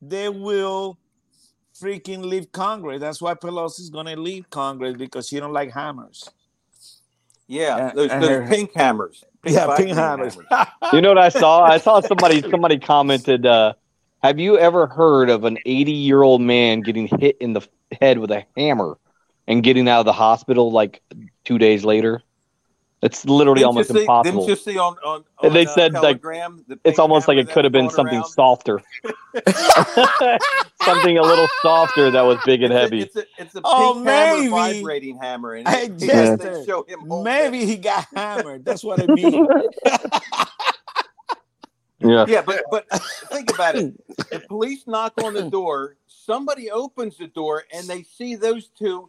they will freaking leave Congress. That's why Pelosi's gonna leave Congress because she don't like hammers. Yeah, those, those pink hammers. yeah, pink vibrating hammers. You know what I saw? I saw somebody somebody commented, uh, have you ever heard of an 80 year old man getting hit in the head with a hammer and getting out of the hospital like two days later? It's literally Didn't almost you see, impossible. Didn't you see on, on, on they uh, said, like, the It's almost like it could have been something around? softer. something a little softer that was big and It's a- heavy. It's a, it's a pink Oh, hammer maybe. vibrating hammer. And Hey, it- Jester, they show him Maybe it. he got hammered. That's what I mean. Yeah. Yeah, but but think about it. The police knock on the door. Somebody opens the door, and they see those two.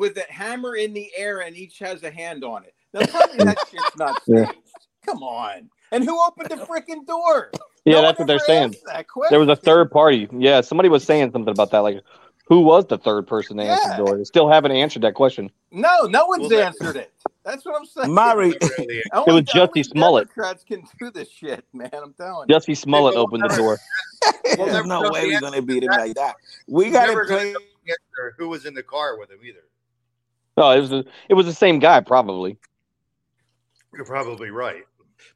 With a hammer in the air and each has a hand on it. Now tell me that shit's not Yeah. Come on. And who opened the freaking door? Yeah, No that's what they're saying. There was a third party. Yeah, somebody was saying something about that. Like, who was the third person to answer the door? They still haven't answered that question. No, no one's Well, answered it. That's what I'm saying. Mary, Really, It was Jussie only Smollett. Democrats can do this shit, man. I'm telling you. Jussie Smollett opened the door. We'll there's no way we're gonna beat him like that. We gotta play. who was in the car with him either. No, it was the, it was the same guy probably. You're probably right.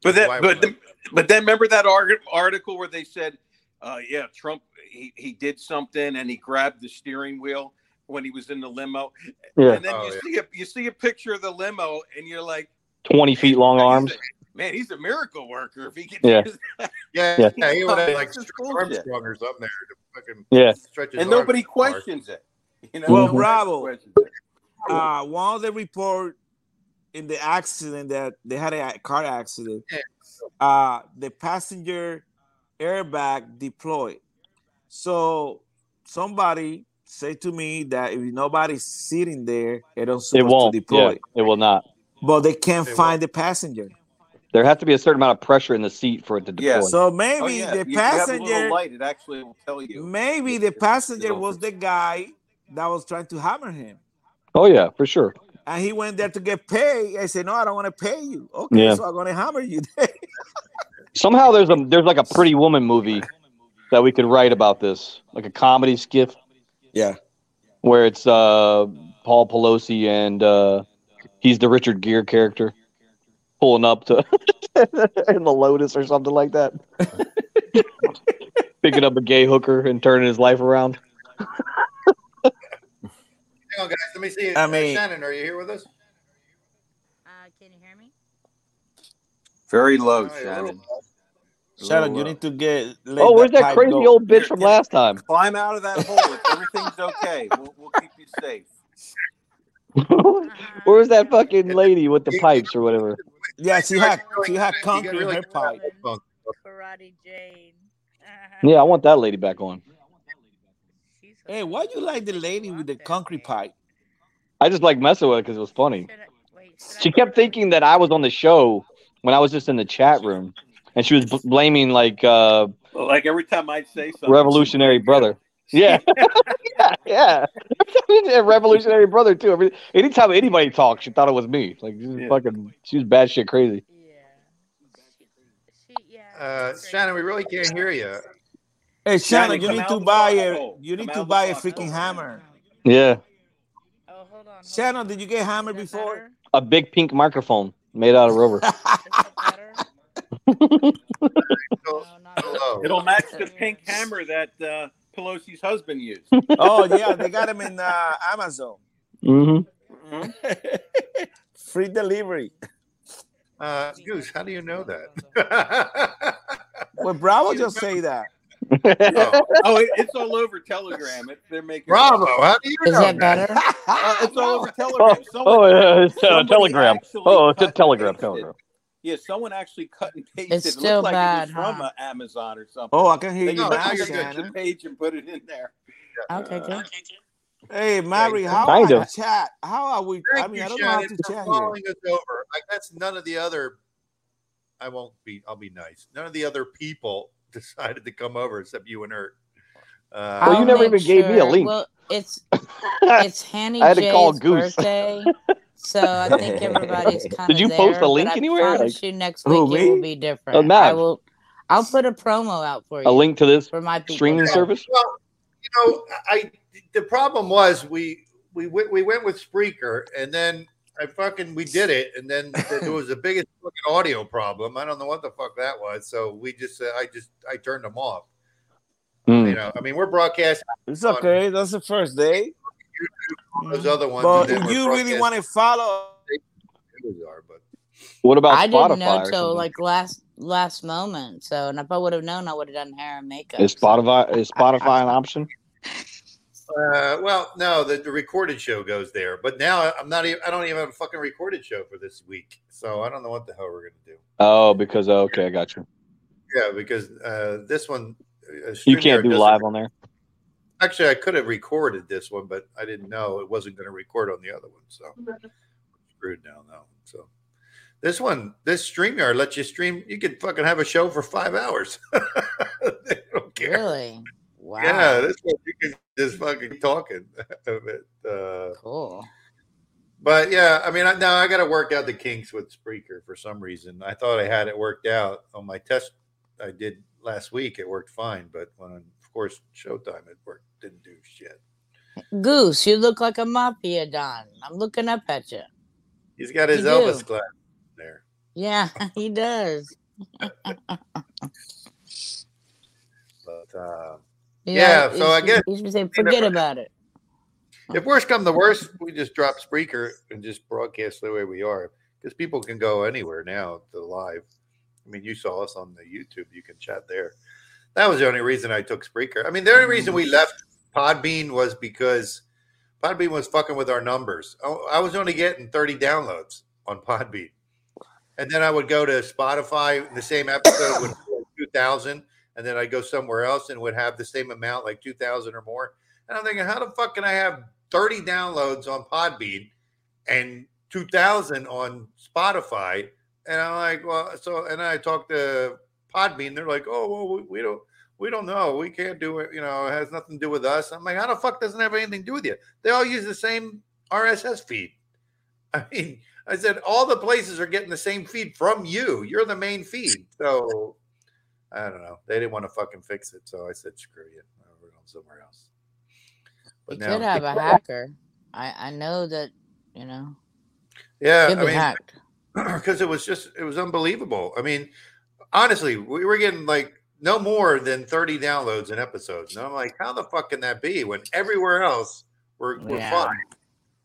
But Why then, but would then, but then remember that article where they said, uh, "Yeah, Trump he, he did something and he grabbed the steering wheel when he was in the limo." Yeah. And then Oh, you yeah. see a you see a picture of the limo and you're like, Twenty feet long he's a- arms. "Man, he's a miracle worker if he can." Yeah. Yeah, Yeah. yeah, he would have like is Stretch bullshit. Armstrong or something there to fucking Yeah. stretch his and nobody in the questions it. You know, Well, nobody Bravo. Questions it. uh, one of the report in the accident that they had a car accident, Yeah. uh, the passenger airbag deployed. So somebody say to me that if nobody's sitting there, it don't It won't. to deploy. Yeah, it will not. But they can't They find the passenger. There has to be a certain amount of pressure in the seat for it to deploy. Yeah. So maybe Oh, yeah. the You- you have a little passenger, light. It actually will tell you. maybe the passenger was the guy that was trying to hammer him. Oh yeah, for sure. And he went there to get paid. I said, No, I don't want to pay you. Okay, Yeah. so I'm gonna hammer you. Somehow there's a there's like a Pretty Woman movie that we could write about this, like a comedy skiff yeah. where it's uh Paul Pelosi and uh he's the Richard Gere character pulling up to in the Lotus or something like that. Picking up a gay hooker and turning his life around. Hang on, guys. Let me see. I mean- Shannon, are you here with us? Uh, can you hear me? Very low, Oh, you're a little- Shannon. You need to get. Oh, where's that pipe crazy go. old bitch from last time? Climb out of that hole. If everything's okay, we'll, we'll keep you safe. Where's that fucking lady with the pipes or whatever? Yeah, she had she had concrete in her pipe. Karate Jane. Yeah, I want that lady back on. She's Hey, why do you like the lady with the concrete pipe? I just like messing with it because it was funny. Should I, wait, should She kept thinking that I was on the show when I was just in the chat room, and she was bl- blaming like uh, Like every time I'd say something, Revolutionary Brother. Yeah, yeah, yeah. And Revolutionary Brother too. Every, anytime anybody talked, she thought it was me. Like she was Yeah. fucking, she was bad shit crazy. Yeah. She, yeah. Uh, Shannon, we really can't hear you. Hey, Shannon, Shannon, you need to buy a you need to buy a freaking hammer. Yeah, Oh, hold on. hold Shannon, on. did you get hammered Is before? better? a big pink microphone made out of rubber. Is that better? So, No. It'll match the pink hammer that uh, Pelosi's husband used. Oh yeah, they got them in uh, Amazon. hmm Free delivery. Uh, Goose, how do you know that? Well, Bravo just say that. Oh, Oh, it, it's all over Telegram. It, they're making bravo! How do you Is know that better? Uh, it's all over Telegram. Someone, Oh yeah, it's uh, Telegram. Oh, it's a Telegram. Telegram. Yeah, someone actually cut and pasted. It's it still looked like bad, it was from huh? uh, Amazon or something. Oh, I can hear They you No, just now, now you're good. the page and put it in there. Okay, Uh, good. Hey, Mary, how Kind are of. chat? How are we? I mean, you, I don't know how to for chat here. following us over. Like that's none of the other. I won't be. I'll be nice. None of the other people decided to come over except you and Ert. Uh, Well, you never make even gave me a sure- link. Well, it's it's Hanny I had to J's call Goose. birthday, so I think everybody's kind of Did you post a link but anywhere? I promise Like- you, next Who, week it will me? be Oh, different. I will. I'll put a promo out for you A link to this for my people. streaming service. Well, you know, I the problem was we we went we went with Spreaker, and then I fucking we did it, and then there was the biggest fucking audio problem. I don't know what the fuck that was, so we just uh, I just I turned them off. Hmm. You know, I mean, we're broadcasting It's okay. That's the first day. on those other ones, But if you really want to follow, are, but What about I Spotify didn't know or till like last last moment. So, and if I would have known, I would have done hair and makeup. Is so- Spotify is Spotify an option? Uh, well, no, the, the recorded show goes there, but now I'm not even. I don't even have a fucking recorded show for this week, so I don't know what the hell we're gonna do. Oh, because okay, I got you. Yeah, because uh, this one uh, You can't do live on there. Actually, I could have recorded this one, but I didn't know it wasn't going to record on the other one, so screwed now. Now, so this one, this Streamyard lets you stream. You could fucking have a show for five hours. they don't care. Really? Wow. Yeah, this one you can just fucking talking. but, uh, cool. but yeah, I mean, I, now I got to work out the kinks with Spreaker for some reason. I thought I had it worked out on my test I did last week. It worked fine, but when, of course, Showtime it worked didn't do shit. Goose, you look like a mafia don. I'm looking up at you. He's got his You Elvis do. glass there. Yeah, he does. But uh, You yeah, know, so I guess you should say, forget about it. if worse come to worst, we just drop Spreaker and just broadcast the way we are because people can go anywhere now to live. I mean, you saw us on the YouTube; you can chat there. That was the only reason I took Spreaker. I mean, the only reason we mm. left Podbean was because Podbean was fucking with our numbers. I I was only getting 30 downloads on Podbean. And then I would go to Spotify, the same episode would be 2,000. And then I'd go somewhere else and would have the same amount, like 2,000 or more. And I'm thinking, how the fuck can I have 30 downloads on Podbean and 2,000 on Spotify? And I'm like, well, so, and I talked to Podbean. They're like, oh, well, we, we don't, we don't know. We can't do it. You know, it has nothing to do with us. I'm like, how the fuck doesn't have anything to do with you? They all use the same RSS feed. I mean, I said all the places are getting the same feed from you. You're the main feed. So I don't know. They didn't want to fucking fix it. So I said, screw you. We're going somewhere else. But You could have a hacker. I I know that you know. yeah, I mean, hacked. because it was just, it was unbelievable. I mean, honestly, we were getting like no more than 30 downloads an episode. And I'm like, how the fuck can that be when everywhere else we're, we're Yeah. fine?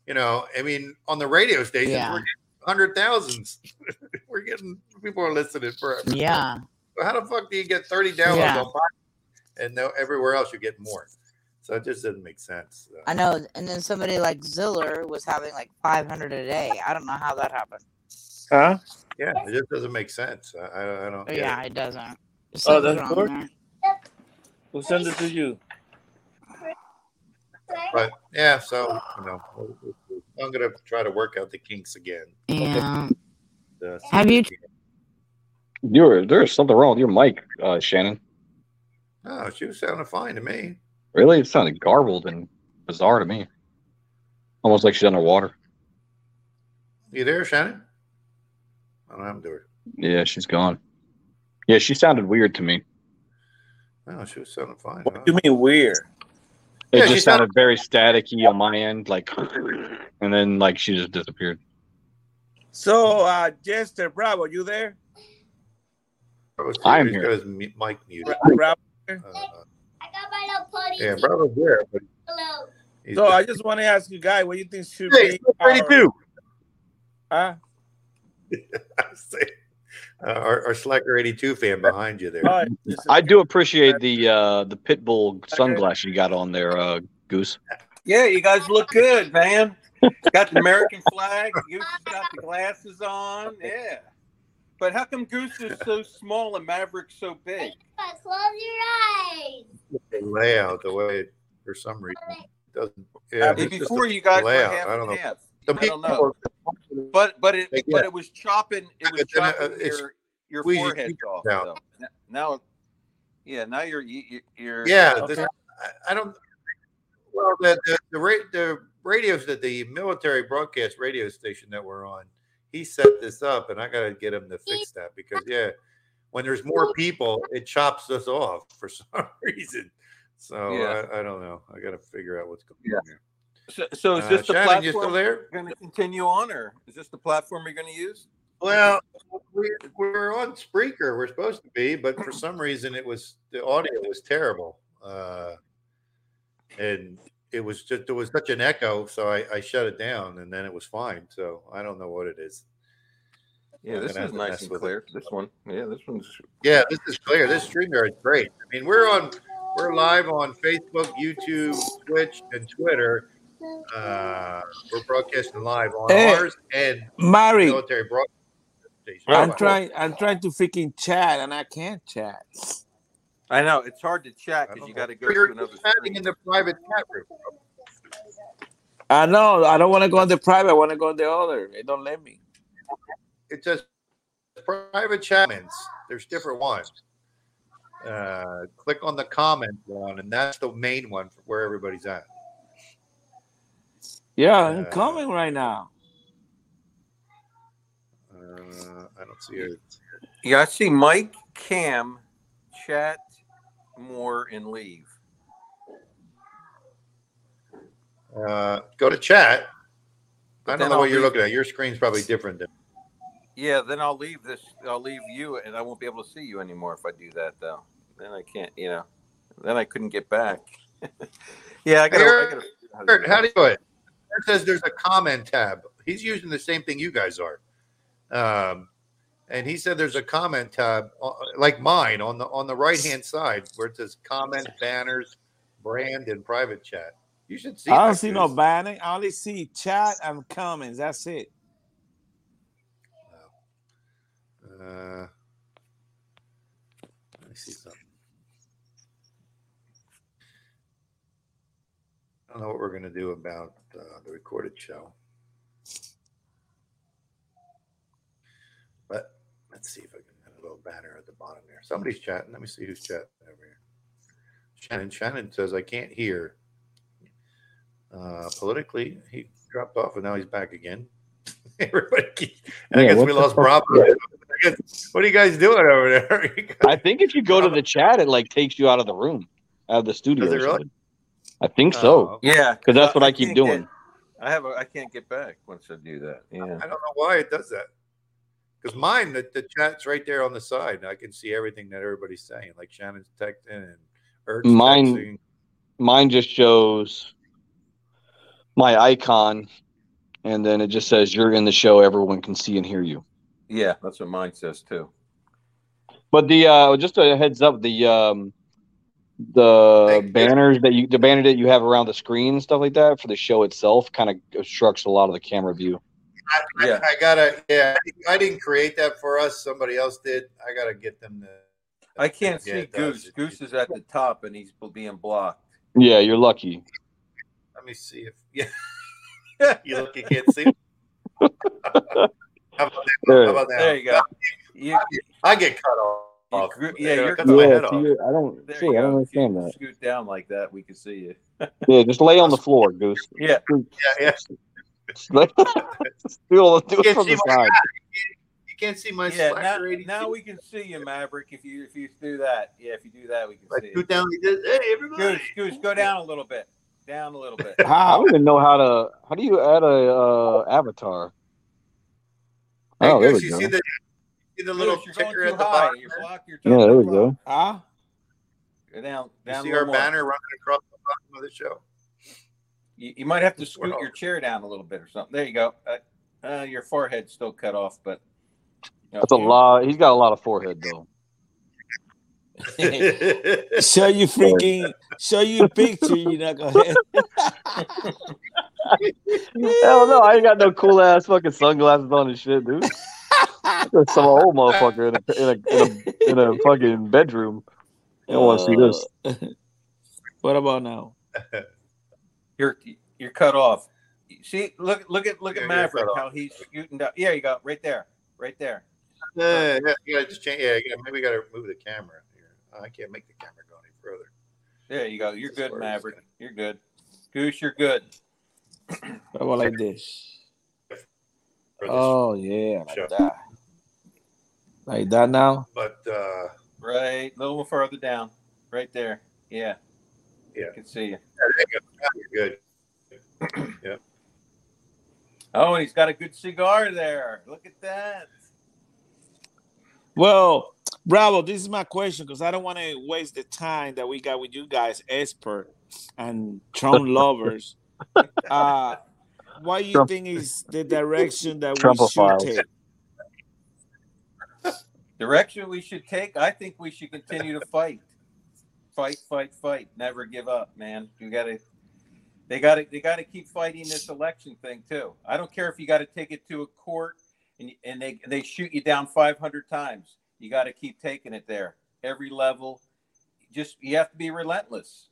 You know, I mean, on the radio stations, Yeah. we're getting hundred thousands. we're getting people are listening forever. Yeah. So how the fuck do you get 30 downloads Yeah. on podcast and no everywhere else you get more? So it just doesn't make sense. So, I know, and then somebody like Ziller was having like 500 a day. I don't know how that happened. Huh? yeah, it just doesn't make sense. I, I, I don't. But get yeah, it. it doesn't. There's Oh, something that's wrong good. there. Who sent it to you? But yeah, so you know, I'm gonna try to work out the kinks again. Yeah. Uh, Have you? You're there's something wrong with your mic, uh, Shannon. No, she was sounding fine to me. Really, it sounded garbled and bizarre to me. Almost like she's underwater. You there, Shannon? I don't have to her. Yeah, she's gone. Yeah, she sounded weird to me. No, she was sounding fine. What do you mean weird? It Yeah, she just sounded very staticky on my end, like, and then like she just disappeared. So, uh, Jester Bravo, you there? I'm He's here. got his mic muted. Bravo. Uh, yeah, brother's there, but he's So I just want to ask you guy, what do you think should Hey, be it's 32. Huh? uh, our, our Slacker 82 fan behind you there. Oh, I do appreciate the uh the Pitbull sunglasses you got on there, uh, Goose. Yeah, you guys look good, man. Got the American flag. Goose has got the glasses on. Yeah. But how come Goose is so small and Maverick's so big? Close your eyes. the layout, the way it, for some reason it doesn't. Yeah, Yeah, before you guys were layout. half I don't and know. half. The I don't people- know. But but it Like, but yeah. it was chopping it was But then, uh, chopping it's your your squeezing forehead off. down. though. Now, yeah, now you're you- you're Yeah, this, I, I don't. Well, the the the, ra- the radios that the military broadcast radio station that we're on, he set this up, and I got to get him to fix that because yeah, when there's more people, it chops us off for some reason. So Yeah. I, I don't know. I got to figure out what's going Yeah. on here. So, so is Uh, this the Shannon, you still platform there? going to continue on, or is this the platform you're going to use? Well, we, we're on Spreaker. We're supposed to be, but for some reason, it was the audio was terrible, uh, and it was just there was such an echo, so I, I shut it down, and then it was fine. So I don't know what it is. Yeah, this is nice and with it. clear. This one, yeah, this one's Yeah, this is clear. This streamer is great. I mean, we're on, we're live on Facebook, YouTube, Twitch, and Twitter. Uh, we're broadcasting live on Hey, ours and Mari. military broadcast station. I'm trying. I'm trying to freaking chat, and I can't chat. I know it's hard to chat because you got to go You're to another chatting screen. in the private chat room. I know. I don't want to go on the private. I want to go on the other. They don't let me. It says private chatments. There's different ones. Uh, click on the comment one, and that's the main one for where everybody's at. Yeah, I'm Uh, coming right now. Uh, I don't see it. Yeah, I see Mike, Cam, chat more and leave. Uh, go to chat. I don't know I'll what you're leave- looking at. Your screen's probably different. Than, Yeah, then I'll leave this. I'll leave you, and I won't be able to see you anymore if I do that, though. Then I can't. You know. Then I couldn't get back. yeah, I gotta. I gotta how do you do it? It says there's a comment tab. He's using the same thing you guys are. Um, and he said there's a comment tab uh, like mine on the on the right hand side where it says comment, banners, brand, and private chat. You should see. I don't see no banner. I only see chat and comments. That's it. Uh, let me see something. I don't know what we're going to do about uh, the recorded show. Let's see if I can have a little banner at the bottom there. Somebody's chatting. Let me see who's chatting over here. Shannon. Shannon says, I can't hear. Uh, politically, he dropped off and now he's back again. Everybody, keeps- and I guess we lost fuck? Bravo. Guess- What are you guys doing over there? I think if you go to the chat, it like takes you out of the room, out of the studio. Does it or really? something. I think so. okay. Yeah, because that's what I, I keep doing. get- I have. A, I can't get back once I do that. Yeah. I don't know why it does that. Because mine, the, the chat's right there on the side. I can see everything that everybody's saying. Like Shannon's texting and Ert's Mine, texting. mine just shows my icon, and then it just says you're in the show. Everyone can see and hear you. Yeah, that's what mine says too. But the uh, just a heads up, the um, the banners that you the banner that you have around the screen and stuff like that for the show itself kind of obstructs a lot of the camera view. I, I, I gotta, yeah, I didn't create that for us. Somebody else did. I gotta get them to. I can't Yeah, see it does. Goose. Goose is at the top and he's being blocked. Yeah, you're lucky. Let me see if yeah. you look, you can't see. How about that? How about that? There you go. You, I get cut off. you- yeah, you're cut my head Yeah, off. see, I don't There see. I don't understand that. scoot down like that. We can see you. Yeah, just lay on the floor, Goose. Yeah. Yeah, yeah. Do it, do it You can't from see the my side. You can't see my Yeah, now, now we can see you, Maverick. If you if you do that, yeah, if you do that, we can Like see scoot down. He hey, everybody. Goose, Goose, go down a little bit. Down a little bit. I don't even know how to. How do you add a uh, avatar? Hey, Oh, there we you go. see the, see the little Goose, you're ticker at the high. bottom? You're there? blocked. You're Yeah, there we totally go. Ah, Go down, You see our more. banner running across the bottom of the show? You, you might have to scoot your chair down a little bit or something. There you go. Uh, uh, your forehead's still cut off, but you know, That's a you- lot. He's got a lot of forehead though. show you freaking, show you a picture. You not gonna. Hell no, I ain't got no cool ass fucking sunglasses on and shit, dude. There's some old motherfucker in a in a, in a, in a fucking bedroom. I don't want to see this. Uh, what about now? You're you're cut off. See, look look at look Yeah, at Maverick how he's scooting down. Yeah, you go right there, right there. Yeah, yeah, you just change. Yeah, yeah, maybe we gotta move the camera here. I can't make the camera go any further. There you go. You're As good, far as Maverick. You're good. Goose, you're good. What about like this? this Oh yeah, like that. Like that now. But uh, Right, a little further down. Right there. Yeah, yeah, I can see you. there you go. Now you're good. yeah. Oh, and he's got a good cigar there. Look at that. Well, Bravo, this is my question because I don't want to waste the time that we got with you guys, expert and Trump lovers. Uh, what do you Trump- think is the direction that we should Trumpophiles. take? Direction we should take. I think we should continue to fight, fight, fight, fight. Never give up, man. You got to. They got to. They got to keep fighting this election thing too. I don't care if you got to take it to a court and and they they shoot you down 500 times. You got to keep taking it there. Every level. Just you have to be relentless.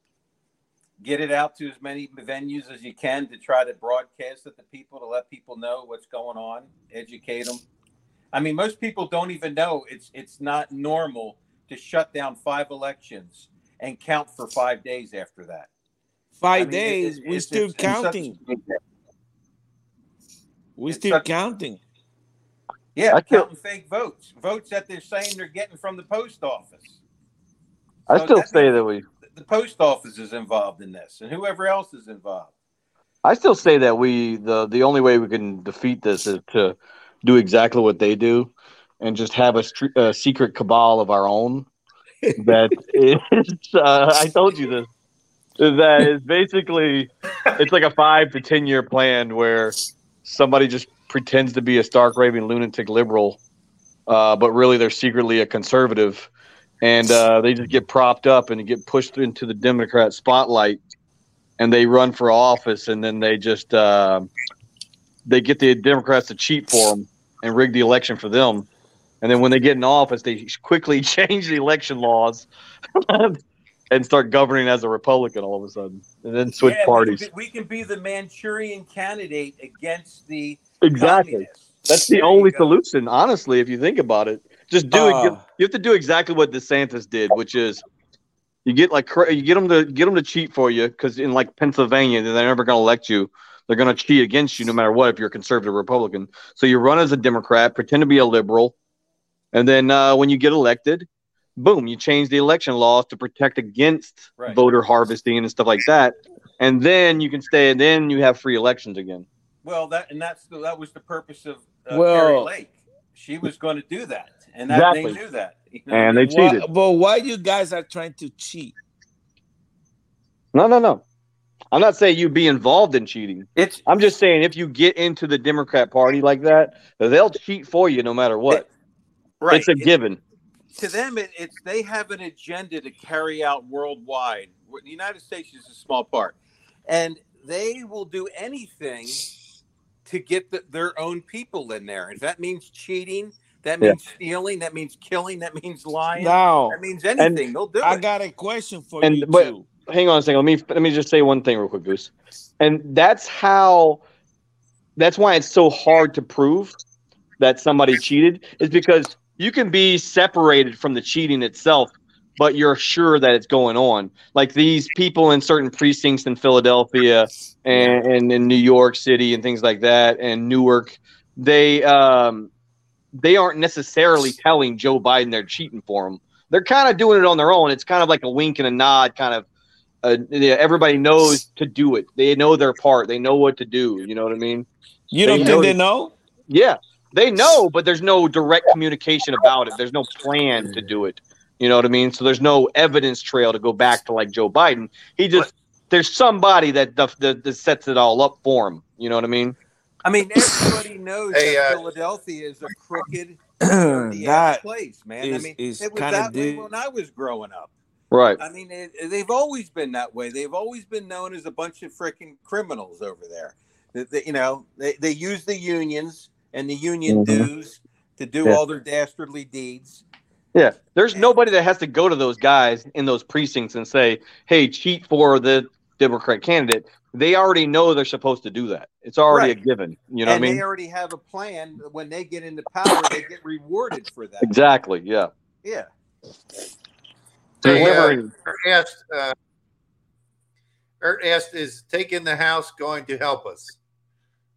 Get it out to as many venues as you can to try to broadcast it to people to let people know what's going on, educate them. I mean, most people don't even know it's it's not normal to shut down five elections and count for five days after that. Five I mean, days, it- we're still it's- it's counting. We're still such- counting. Yeah, I feel- counting fake votes, votes that they're saying they're getting from the post office. I still that say that we. The post office is involved in this, and whoever else is involved. I still say that we the the only way we can defeat this is to do exactly what they do, and just have a, a secret cabal of our own. That is, uh, I told you this. That is basically, it's like a five to ten year plan where somebody just pretends to be a stark raving lunatic liberal, uh, but really they're secretly a conservative, and uh, they just get propped up and get pushed into the Democrat spotlight, and they run for office, and then they just uh, they get the Democrats to cheat for them and rig the election for them, and then when they get in office, they quickly change the election laws. and start governing as a Republican all of a sudden, and then switch Yeah, we parties. can be- We can be the Manchurian candidate against the Exactly. communists. That's the There only solution, honestly, if you think about it. Just do it. You, Uh. have to do exactly what DeSantis did, which is you get like you get them to get them to cheat for you because in like Pennsylvania, they're never going to elect you. They're going to cheat against you no matter what if you're a conservative Republican. So you run as a Democrat, pretend to be a liberal, and then uh, when you get elected, boom, you change the election laws to protect against Right. voter harvesting and stuff like that. And then you can stay, and then you have free elections again. Well, that and that's the, that was the purpose of uh, Well- Kari Lake. She was going to do that, and that, Exactly. they knew that. you know? And they Why- cheated. but why you guys are trying to cheat? No, no, no. I'm not saying you'd be involved in cheating. It's I'm just saying if you get into the Democrat Party like that, they'll cheat for you no matter what. right. It's a It- given. To them, it, it's they have an agenda to carry out worldwide. The United States is a small part, and they will do anything to get the, their own people in there. If that means cheating, that Yeah. means stealing, that means killing, that means lying, Now, that means anything. they'll do I it. got a question for And you but too. hang on a second. Let me let me just say one thing real quick, Goose. And that's how. That's why it's so hard to prove that somebody cheated is because you can be separated from the cheating itself, but you're sure that it's going on. Like these people in certain precincts in Philadelphia and, and in New York City and things like that, and Newark, they um, they aren't necessarily telling Joe Biden they're cheating for him. They're kind of doing it on their own. It's kind of like a wink and a nod, kind of. Uh, yeah, everybody knows to do it. They know their part. They know what to do. You know what I mean? You don't They think know- they know? Yeah, they know, but there's no direct communication about it. There's no plan to do it. You know what I mean? So there's no evidence trail to go back to like Joe Biden. He just there's somebody that that, that, that sets it all up for him. You know what I mean? I mean, everybody knows Hey, that uh, Philadelphia is a crooked, dirty ass that place, man. I mean, it was kinda that way when I was growing up. Right. I mean, it, they've always been that way. They've always been known as a bunch of freaking criminals over there. That they, you know, they, they use the unions and the union Mhm. dues to do Yeah. all their dastardly deeds. Yeah. There's nobody that has to go to those guys in those precincts and say, "Hey, cheat for the Democrat candidate." They already know they're supposed to do that. It's already a given. You know and what I mean? they already have a plan. When they get into power, they get rewarded for that. Exactly. Yeah. Yeah. Hey, uh, asked, uh, Ert asked, is taking the House going to help us?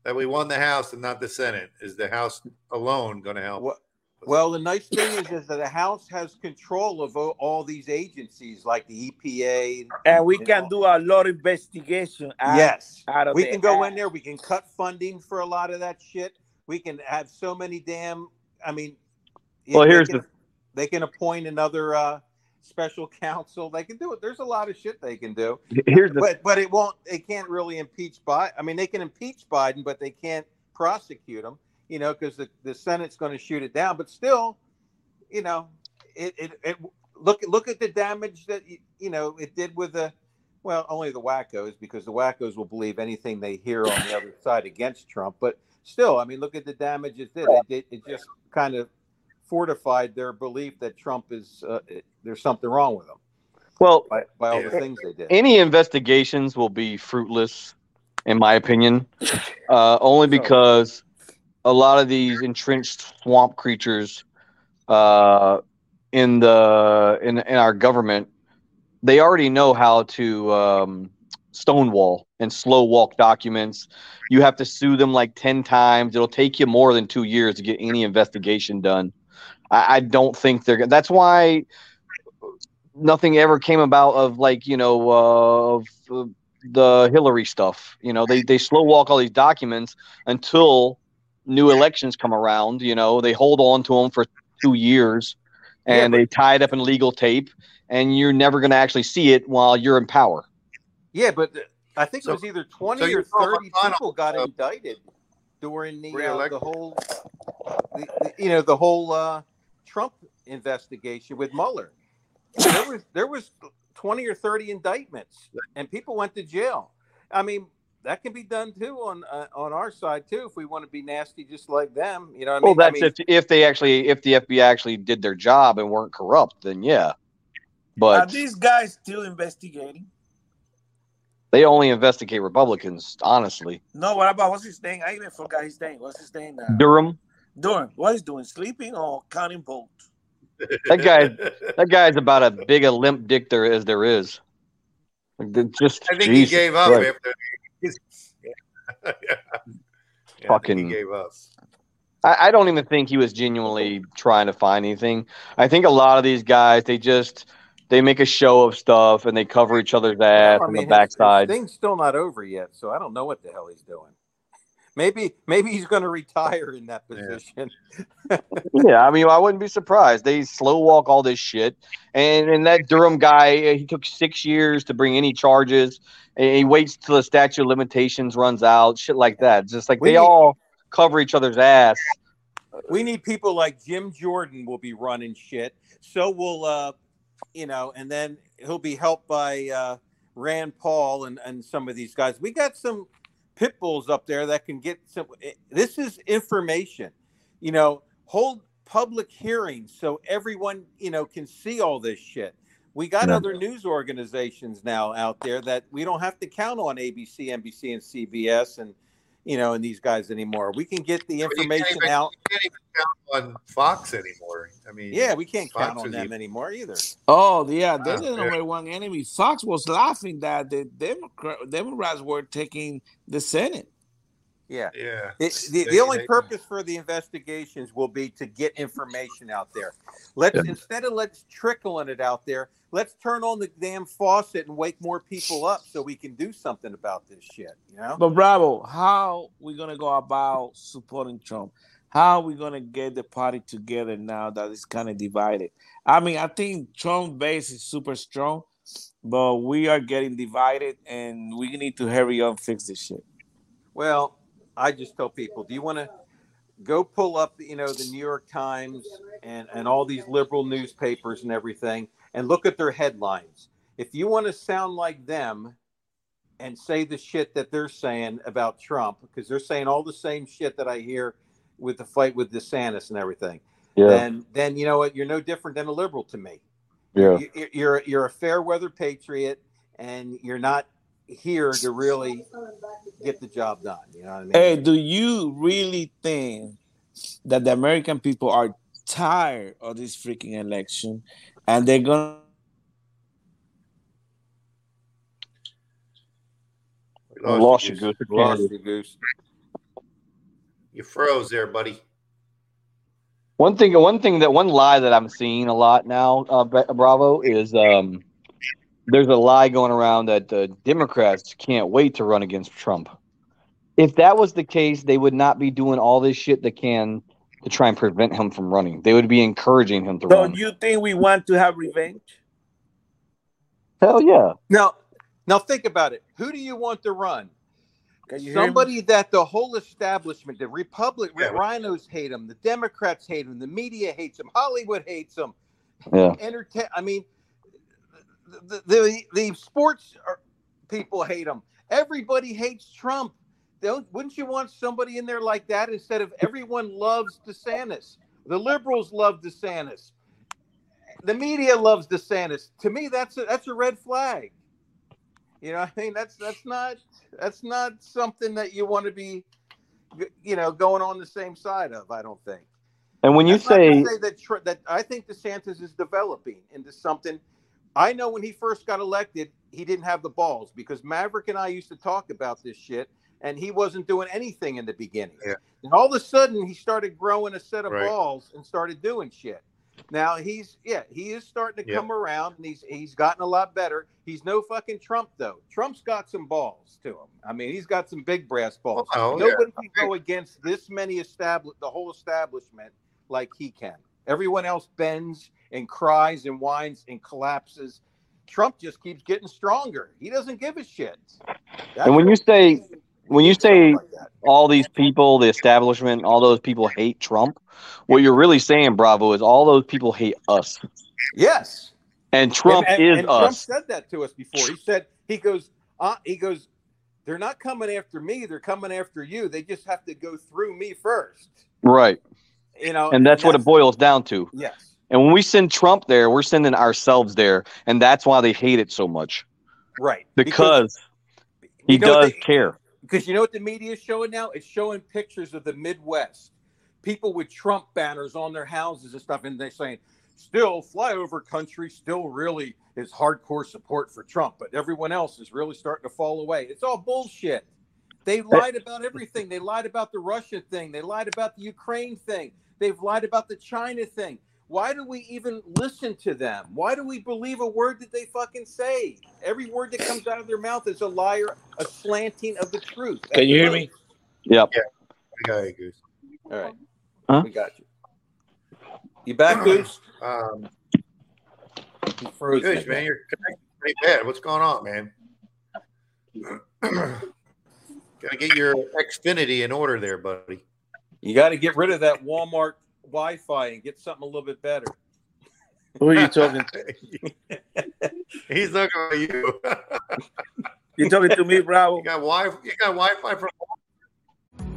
That we won the House and not the Senate. Is the House alone going to help? Well, well, the nice thing is, is that the House has control of all, all these agencies like the EPA. And we can know. do a lot of investigation. out- yes, out of we can go act. in there. We can cut funding for a lot of that shit. We can have so many damn. I mean, Well, here's can- the- they can appoint another uh, special counsel. They can do it. There's a lot of shit they can do. Here's the but but it won't. They can't really impeach Biden. I mean, they can impeach Biden, but they can't prosecute him. You know, because the, the Senate's going to shoot it down. But still, you know, it, it it look look at the damage that you know it did with the well only the wackos because the wackos will believe anything they hear on the other side against Trump. But still, I mean, look at the damage it did. It did it just kind of fortified their belief that Trump is uh, there's something wrong with them. well. by, by all the Yeah. things they did. any investigations will be fruitless, in my opinion, uh, only because a lot of these entrenched swamp creatures uh, in the in in our government, they already know how to um, stonewall and slow walk documents. You have to sue them like ten times. It'll take you more than two years to get any investigation done. I, I don't think they're. gonna That's why nothing ever came about of like you know uh, of uh, the Hillary stuff. You know, they they slow walk all these documents until new elections come around. You know, they hold on to them for two years, and Yeah, they tie it up in legal tape, and you're never going to actually see it while you're in power. Yeah, but I think So- it was either 20 so or 30 people got uh, indicted during the uh, the whole the, the- you know the whole uh, Trump investigation with Mueller. There was there was 20 or 30 indictments and people went to jail. I mean, that can be done too on uh, on our side too if we want to be nasty just like them, you know what I Well, mean? I that's mean, if if they actually if the FBI actually did their job and weren't corrupt, then yeah. Are But these guys still investigating? they only investigate Republicans, honestly. No, what about what's his name? I even forgot his name. What's his name now? Durham, Durham. What is he's doing? Sleeping or counting votes? That guy, that guy's about as big a limp dick there as there is. Like, Just I think Jesus he gave up Christ. after. yeah. Yeah, I Fucking- he gave up. I, I don't even think he was genuinely trying to find anything. I think a lot of these guys, they just they make a show of stuff and they cover each other's ass I on mean, the his- backside. His thing's still not over yet, so I don't know what the hell he's doing. Maybe maybe he's going to retire in that position. Yeah, I mean, I wouldn't be surprised. They slow walk all this shit, and and that Durham guy, uh, he took six years to bring any charges. And he waits till the statute of limitations runs out, shit like that. Just like We they need- all cover each other's ass. We need people like Jim Jordan will be running shit. So will uh you know, and then he'll be helped by uh Rand Paul and, and some of these guys. We got some pit bulls up there that can get some eh, this is information. You know, hold public hearings so everyone, you know, can see all this shit. We got Yeah. other news organizations now out there that we don't have to count on ABC, NBC, and CBS and you know, and these guys anymore. We can get the But you information even- out. You can't even count on Fox anymore. I mean, Yeah, we can't Fox count on them even- anymore either. Oh, yeah, they're Ah, the yeah. number one enemy. Fox was laughing that the Democrat, Democrats were taking the Senate. Yeah. Yeah. It, the, They- the only they- purpose for the investigations will be to get information out there. Let's instead of let's trickling it out there, let's turn on the damn faucet and wake more people up so we can do something about this shit. You know? But Bravo, how we gonna go about supporting Trump? How are we gonna get the party together now that it's kind of divided? I mean, I think Trump base is super strong, but we are getting divided, and we need to hurry up and fix this shit. Well, I just tell people, do you want to go pull up, you know, the New York Times and, and all these liberal newspapers and everything and look at their headlines. If you want to sound like them and say the shit that they're saying about Trump, because they're saying all the same shit that I hear with the fight with DeSantis and everything, Yeah, then then you know what? You're no different than a liberal to me. yeah. You- You're you're a fair weather patriot, and you're not here to really get the job done. You know what I mean? Hey, do you really think that the American people are tired of this freaking election, and they're gonna? We I lost you, Goose. Lost you, Goose. You froze there, buddy. One thing, one thing that one lie that I'm seeing a lot now, uh, Bravo, is um, there's a lie going around that the Democrats can't wait to run against Trump. If that was the case, they would not be doing all this shit they can to try and prevent him from running. They would be encouraging him to So run. you think we want to have revenge? Hell yeah. Now, now think about it. Who do you want to run? Can you hear me? Somebody that the whole establishment, the Republic, Yeah. RINOs hate him, the Democrats hate him, the media hates him, Hollywood hates him. Yeah. Entertain. I mean, the the, the sports are, people hate him. Everybody hates Trump. Don't, wouldn't you want somebody in there like that instead of everyone loves DeSantis? The liberals love DeSantis. The media loves DeSantis. To me, that's a, that's a red flag. You know, I mean, that's that's not that's not something that you want to be, you know, going on the same side of. I don't think. And when you That's not to say, say that that I think DeSantis is developing into something. I know when he first got elected, he didn't have the balls because Maverick and I used to talk about this shit, and he wasn't doing anything in the beginning. Yeah. And all of a sudden, he started growing a set of Right. balls and started doing shit. Now he's yeah, he is starting to Yep. come around and he's he's gotten a lot better. He's no fucking Trump though. Trump's got some balls to him. I mean, he's got some big brass balls. Oh, yeah. Nobody can go against this many establish the whole establishment like he can. Everyone else bends and cries and whines and collapses. Trump just keeps getting stronger. He doesn't give a shit. That's And when you say when you say like all these people, the establishment, all those people hate Trump, what you're really saying, Bravo, is all those people hate us. Yes. And Trump and, and- is and Trump said that to us before. He said he goes, uh, he goes, they're not coming after me. They're coming after you. They just have to go through me first. Right. You know, And that's what it boils down to. Yes. And when we send Trump there, we're sending ourselves there. And that's why they hate it so much. Right. Because he know what does they- care. Because you know what the media is showing now? It's showing pictures of the Midwest, people with Trump banners on their houses and stuff, and they're saying, still flyover country, still really is hardcore support for Trump, but everyone else is really starting to fall away. It's all bullshit. They lied about everything. They lied about the Russia thing. They lied about the Ukraine thing. They've lied about the China thing. Why do we even listen to them? Why do we believe a word that they fucking say? Every word that comes out of their mouth is a liar, a slanting of the truth. Can you hear me? Yep. Yeah. Go ahead, Goose. All right. Huh? We got you. You back, Goose? Um, Goose, me. man, you're connected pretty bad. What's going on, man? Gotta get your Xfinity in order there, buddy. You got to get rid of that Walmart Wi-Fi and get something a little bit better. Who are you talking to? He's talking about you. You talking to me, Bravo? You got Wi. You got Wi-Fi from.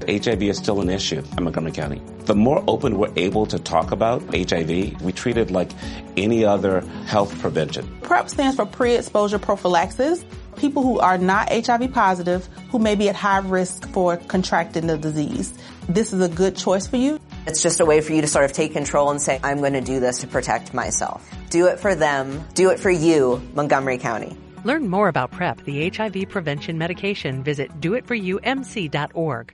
HIV is still an issue in Montgomery County. The more open we're able to talk about HIV, we treat it like any other health prevention. PrEP stands for pre-exposure prophylaxis. People who are not HIV positive, who may be at high risk for contracting the disease. This is a good choice for you. It's just a way for you to sort of take control and say, I'm going to do this to protect myself. Do it for them. Do it for you, Montgomery County. Learn more about PrEP, the HIV prevention medication. Visit doitforyoumc.org.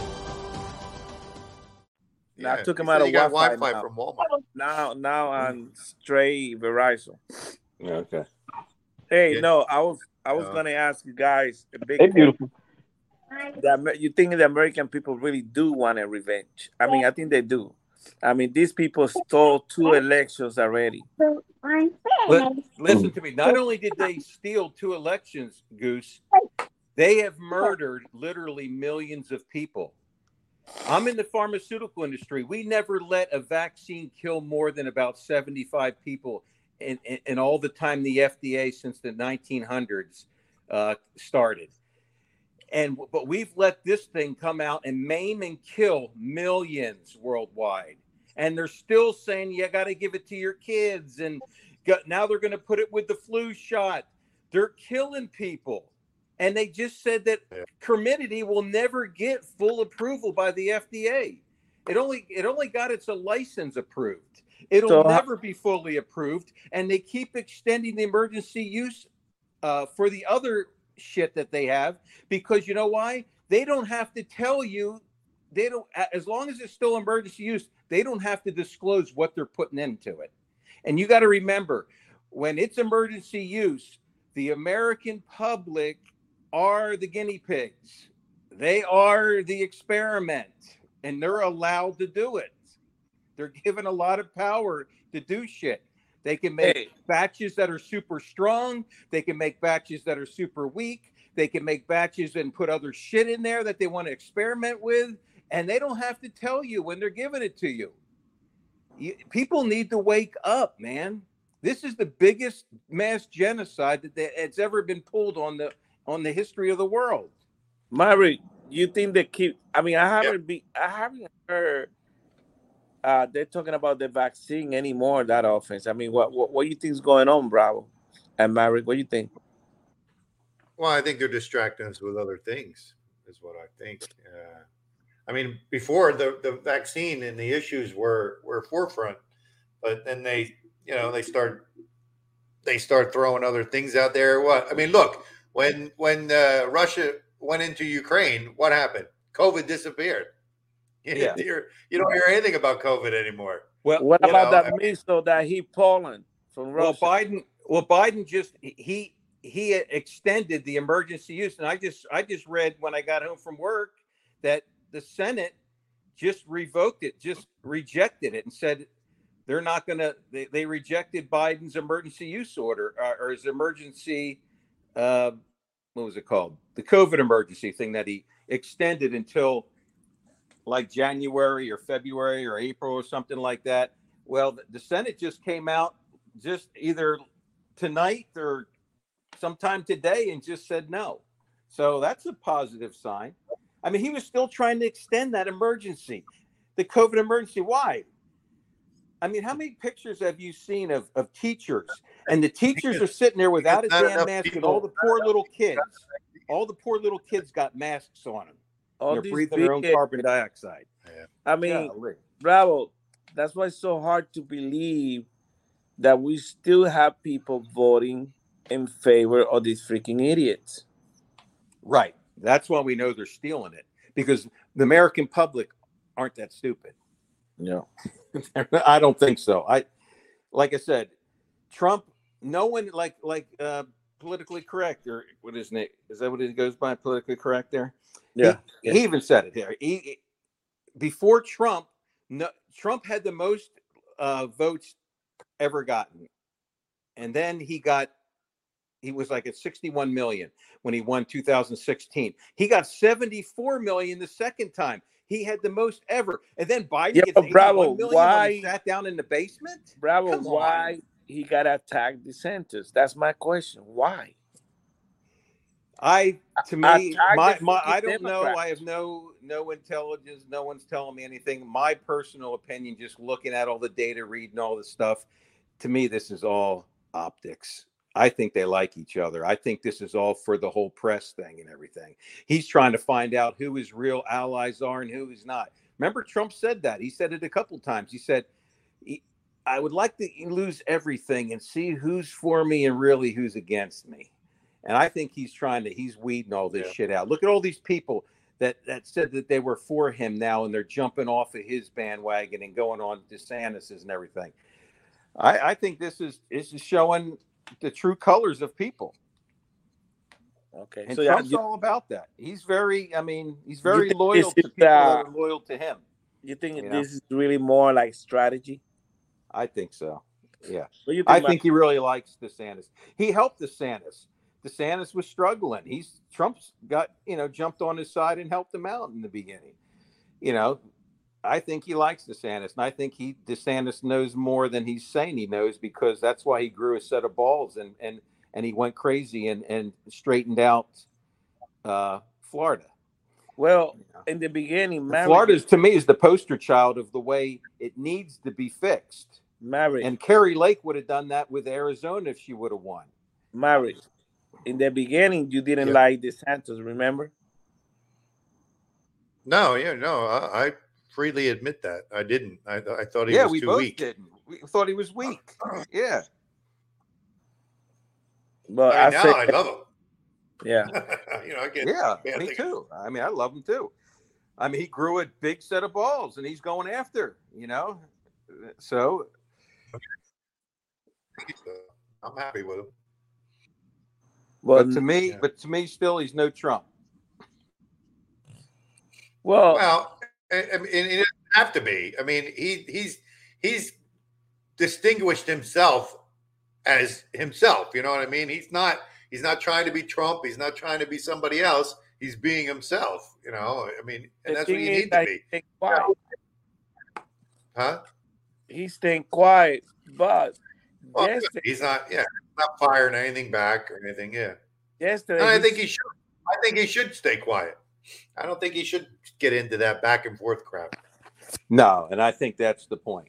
Now, I took him he out of he got Wi-Fi, Wi-Fi now. from Walmart. Now, now I'm straight Verizon. Okay. Hey, Yeah. no, I was I was Uh, gonna ask you guys a big Hey, beautiful. The Amer- you think the American people really do want a revenge? I mean, I think they do. I mean, these people stole two elections already. But listen to me. Not only did they steal two elections, Goose, they have murdered literally millions of people. I'm in the pharmaceutical industry. We never let a vaccine kill more than about 75 people in, in, in all the time the FDA since the 1900s uh, started. And but we've let this thing come out and maim and kill millions worldwide. And they're still saying you got to give it to your kids. And got, now they're going to put it with the flu shot. They're killing people. And they just said that Comirnaty will never get full approval by the FDA. It only it only got its a license approved. It'll So never be fully approved, and they keep extending the emergency use uh, for the other shit that they have because you know why? They don't have to tell you. They don't as long as it's still emergency use. They don't have to disclose what they're putting into it. And you got to remember, when it's emergency use, the American public are the guinea pigs. They are the experiment, and they're allowed to do it. They're given a lot of power to do shit. They can make Hey. batches that are super strong. They can make batches that are super weak. They can make batches and put other shit in there that they want to experiment with. And they don't have to tell you when they're giving it to you. You- People need to wake up, man. This is the biggest mass genocide that that has ever been pulled on the on the history of the world. Mary, you think they keep? I mean, I haven't be, I haven't heard uh, they're talking about the vaccine anymore. That offense. I mean, what what what do you think is going on, Bravo? And Maverick, what do you think? Well, I think they're distracting us with other things, is what I think. Uh, I mean, before the, the vaccine and the issues were were forefront, but then they, you know, they start they start throwing other things out there. What I mean, look, when when uh, Russia went into Ukraine, what happened? COVID disappeared. You, Yeah. hear, you don't hear anything about COVID anymore. Well, What about know, that missile that he Poland from Well, Biden. Well, Biden just he he extended the emergency use, and I just I just read when I got home from work that the Senate just revoked it, just rejected it, and said they're not going to. They, they rejected Biden's emergency use order uh, or his emergency. Uh, what was it called? The COVID emergency thing that he extended until like January or February or April or something like that. Well, the- Senate just came out just either tonight or sometime today and just said no. So that's a positive sign. I mean, he was still trying to extend that emergency, the COVID emergency. Why? I mean, how many pictures have you seen of, of teachers? And the teachers are sitting there without a damn enough mask, and all the poor little kids, all the poor little kids got masks on them. All They're breathing their own big- carbon dioxide. I mean, Golly. Bravo. That's why it's so hard to believe that we still have people voting in favor of these freaking idiots. Right. That's why we know they're stealing it because the American public aren't that stupid. No. I don't think so. I, like I said, Trump. No one like like uh, politically correct or what is it? Is that what it goes by? Politically correct there. He- Yeah. He, even said it here. He, he- before Trump, no, Trump had the most uh, votes ever gotten, and then he got. He was like at 61 million when he won 2016. He got 74 million the second time. He had the most ever. And then Biden Yeah, gets but 81 Bravo, why- sat down in the basement. Bravo, Come on. He got attacked DeSantis? That's my question. Why? I to me, I my, my I don't know. I have no no intelligence. No one's telling me anything. My personal opinion, just looking at all the data, reading all the stuff, to me, this is all optics. I think they like each other. I think this is all for the whole press thing and everything. He's trying to find out who his real allies are and who is not. Remember, Trump said that. He said it a couple times. He said, "He- I would like to lose everything and see who's for me and really who's against me. And I think he's trying to, he's weeding all this shit out. Look at all these people that, that said that they were for him now and they're jumping off of his bandwagon and going on DeSantis's and everything. I, I think this is this is showing the true colors of people. Okay. And so yeah, Trump's you, all about that. He's very, I mean, he's very loyal to people uh, that are loyal to him. you think you know? this is really more like strategy? I think so. Yeah. I think, think he really likes DeSantis. He helped DeSantis. DeSantis was struggling. He's Trump's got, you know, jumped on his side and helped him out in the beginning. You know, I think he likes DeSantis, and I think he DeSantis knows more than he's saying he knows because that's why he grew a set of balls and and and he went crazy and and straightened out uh, Florida. Well, in the beginning, And Maverick, Florida, is, to me, is the poster child of the way it needs to be fixed. Maverick, And Kari Lake would have done that with Arizona if she would have won. Maverick. In the beginning, you didn't Yeah. like DeSantis, remember? No, yeah, no, I, I freely admit that I didn't. I, I thought he yeah, was we too both weak. didn't. We thought he was weak. Yeah. But I I now said, I love him. Yeah. you know, I get Yeah, me thing- too. I mean, I love him too. I mean, he grew a big set of balls and he's going after, you know. So I'm happy with him. Well, but to me, yeah. but to me still he's no Trump. well, Well, I, I mean, it doesn't have to be. I mean, he he's he's distinguished himself as himself. You know what I mean? He's not he's not trying to be Trump. He's not trying to be somebody else. He's being himself. You know, I mean, and the that's what you need to be, He's staying quiet. huh? He's staying quiet, but Well, yesterday, he's not. Yeah, not firing anything back or anything. Yeah, yesterday and I think he should. I think he should stay quiet. I don't think he should get into that back and forth crap. No, and I think that's the point.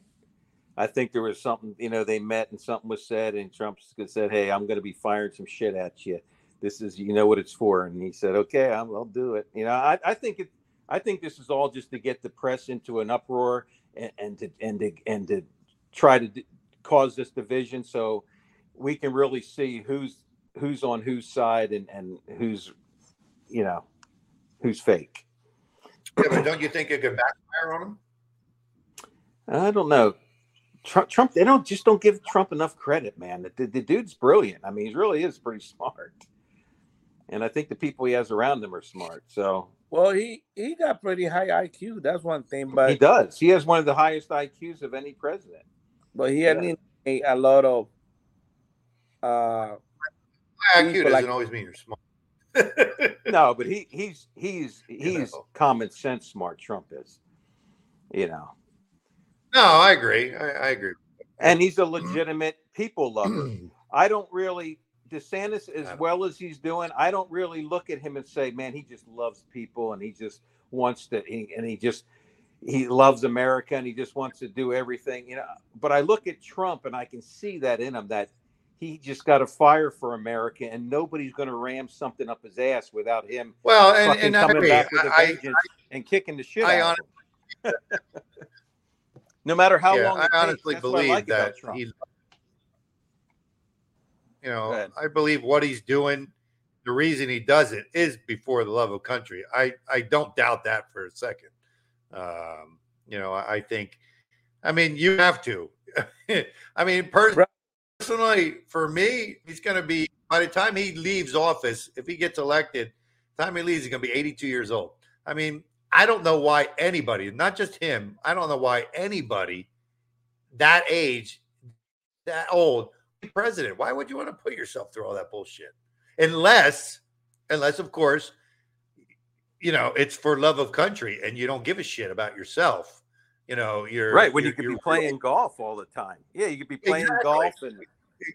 I think there was something, you know, they met and something was said, and Trump said, "Hey, I'm going to be firing some shit at you. This is, you know, what it's for." And he said, "Okay, I'll, I'll do it." You know, I, I think it. I think this is all just to get the press into an uproar and, and to and to and to try to d- cause this division, so we can really see who's who's on whose side and and who's, you know, who's fake. Yeah, but don't you think it could backfire on him? I don't know. Trump, Trump, they don't just don't give Trump enough credit, man. The, the dude's brilliant. I mean, he really is pretty smart, and I think the people he has around him are smart. So Well, he he got pretty high IQ. That's one thing, but he does. He has one of the highest IQs of any president. but he had Yeah. a, a lot of uh High IQ doesn't like- always mean you're smart. No, but he he's he's he's know. common sense smart. Trump is, you know, No, I agree. I, I agree. and he's a mm-hmm. legitimate people lover. I don't really DeSantis as well as he's doing. I don't really look at him and say, man, he just loves people and he just wants to, he, and he just he loves America and he just wants to do everything, you know. But I look at Trump and I can see that in him that he just got a fire for America and nobody's going to ram something up his ass without him. Well, and- and I coming agree. back with a I- vengeance and kicking the shit I out of him. no matter how Yeah, long. I it takes. honestly That's what I believe like that Trump. he, you know, I believe what he's doing, the reason he does it is before the love of country. I, I don't doubt that for a second. Um, you know, I, I think, I mean, you have to. I mean, per- personally, for me, he's going to be, by the time he leaves office, if he gets elected, time he leaves, he's going to be 82 years old. I mean, I don't know why anybody, not just him, I don't know why anybody that age, that old, president. Why would you want to put yourself through all that bullshit? Unless, unless, of course, you know, it's for love of country and you don't give a shit about yourself. You know, you're right when you're- you could be playing golf all the time. Yeah, you could be playing Exactly. golf and,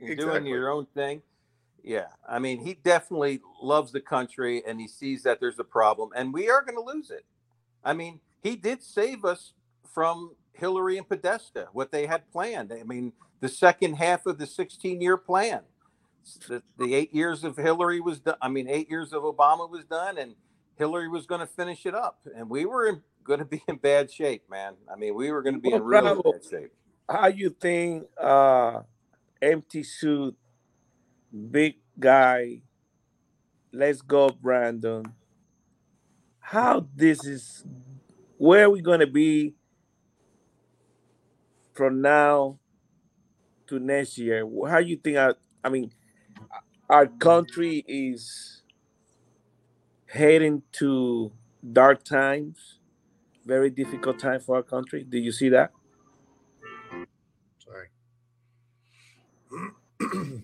and doing your own thing. Yeah, I mean, he definitely loves the country and he sees that there's a problem, and we are going to lose it. I mean, he did save us from Hillary and Podesta, what they had planned. I mean, the second half of the 16 year plan. The, the eight years of Hillary was done. I mean, eight years of Obama was done, and Hillary was going to finish it up. And we were going to be in bad shape, man. I mean, we were going to be in Well, real Bravo, bad shape. how you think uh empty suit big guy let's go brandon how this is where are we going to be from now to next year how you think our, i mean our country is heading to dark times very difficult time for our country do you see that Sorry.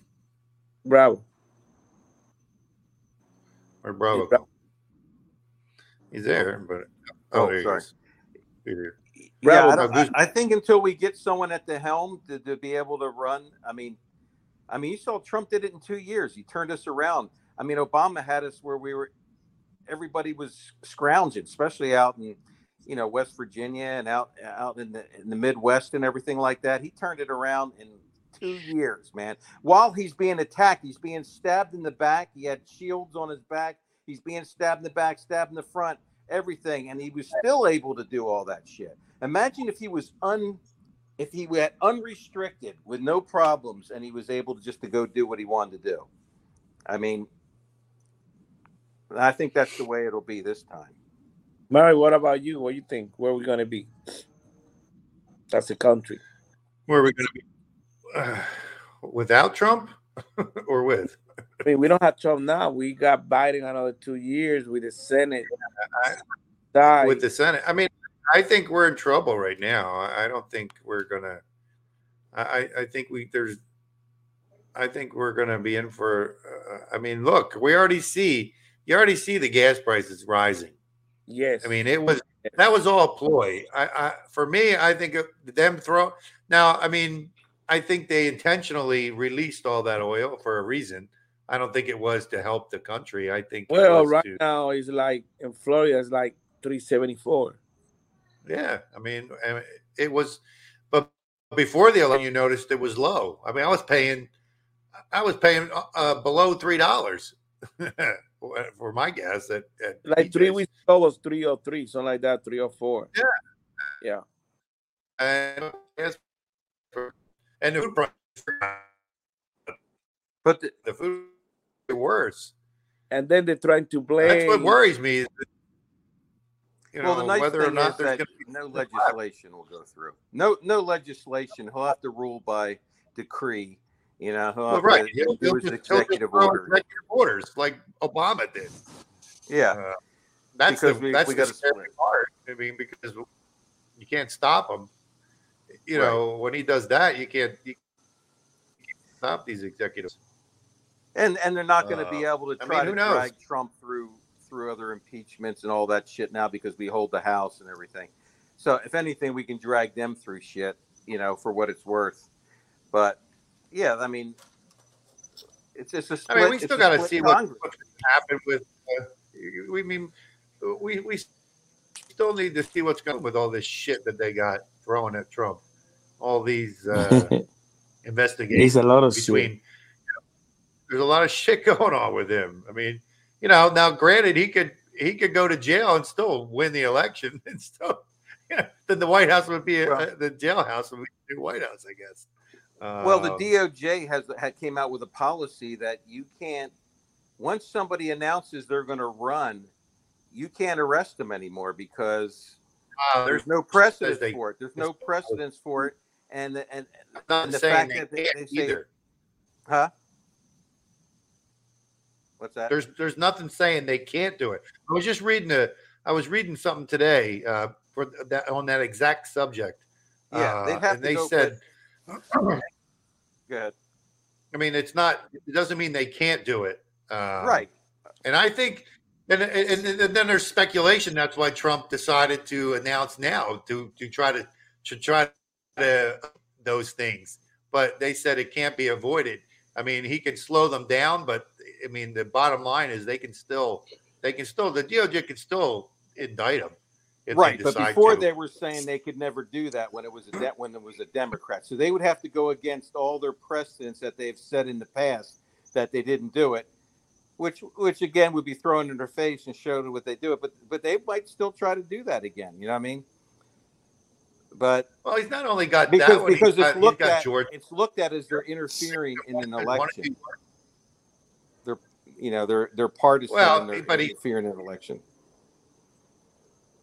bravo Where'd Bravo? He's there, but oh, Oh, sorry. Here. Yeah, I, I, I think until we get someone at the helm to, to be able to run. I mean, I mean, you saw Trump did it in two years. He turned us around. I mean, Obama had us where we were. Everybody was scrounging, especially out in, you know, West Virginia and out out in the in the Midwest and everything like that. He turned it around in two years, man. While he's being attacked, he's being stabbed in the back. He had shields on his back. He's being stabbed in the back, stabbed in the front, everything, and he was still able to do all that shit. Imagine if he was un, if he went unrestricted with no problems, and he was able to just to go do what he wanted to do. I mean, I think that's the way it'll be this time. Mary, what about you? What do you think? Where are we going to be? That's the country. Where are we going to be? without Trump or with? I mean, we don't have Trump now. We got Biden another two years with the Senate. Side. With the Senate. I mean, I think we're in trouble right now. I I don't think we're gonna. I I- I think we there's. I think we're gonna be in for. Uh, I mean, look, we already see. You already see the gas prices rising. Yes. I mean, it was that was all a ploy. I, I for me, I think them throw. Now, I mean, I think they intentionally released all that oil for a reason. I don't think it was to help the country. I think it well, was right to- now it's like in Florida, it's like three seventy four. Yeah, I mean, it was, but before the election, you noticed it was low. I mean, I was paying, I was paying uh, below three dollars for my gas at, at Like three weeks ago was three or three, something like that, three or four. Yeah. Yeah. and and the food price, but the, the food is worse. And then they're trying to blame. That's what worries me. is that, You know, well, the nice whether or thing not is there's that going to be no legislation will go through. No, no legislation. He'll have to rule by decree. You know, he'll well, right. to He'll, do he'll his just, he'll just executive throw order. executive orders like Obama did. Yeah, Uh, that's Because the we- that's we the scary part. I mean, because you can't stop him. You know, when he does that, you can't, you can't stop these executives. And and they're not going to be Uh, able to I mean, to knows? drag Trump through through other impeachments and all that shit now because we hold the House and everything. So if anything, we can drag them through shit, you know, for what it's worth. But yeah, I mean, it's just a I split. mean, we still got to see what, Congress. what's going to happen with. Uh, we mean, we we still need to see what's going with all this shit that they got thrown at Trump. All these uh, investigations. There's a lot of between. shit. There's a lot of shit going on with him. I mean, you know, now granted, he could he could go to jail and still win the election, and still, you know, then the White House would be a, Well- the jailhouse would be the White House, I guess. Well, the Um, DOJ has had came out with a policy that you can't once somebody announces they're going to run, you can't arrest them anymore because uh, there's no precedent they- for it. There's no precedence for it, and and, and the fact that they, they say, either. huh? What's that? There's there's nothing saying they can't do it. I was just reading a I was reading something today uh, for that on that exact subject. Yeah, Uh, they'd have and they said, Go ahead. I mean, it's not. It doesn't mean they can't do it. Um, right. And I think, and, and, and then there's speculation. That's why Trump decided to announce now to to try to to try to those things. But they said it can't be avoided. I mean, he can slow them down, but I mean, the bottom line is they can still they can still the DOJ can still indict him. If right, they but before to. they were saying they could never do that when it was a de- when it was a Democrat, so they would have to go against all their precedents that they've said in the past that they didn't do it, which which again would be thrown in their face and showed what they do it, but but they might still try to do that again. You know what I mean? But well, he's not only got because that one, because he's got, it's he's looked got at George. it's looked at as they're interfering in an election. You know they're they're partisan Well, and they're but he- interfering in an election.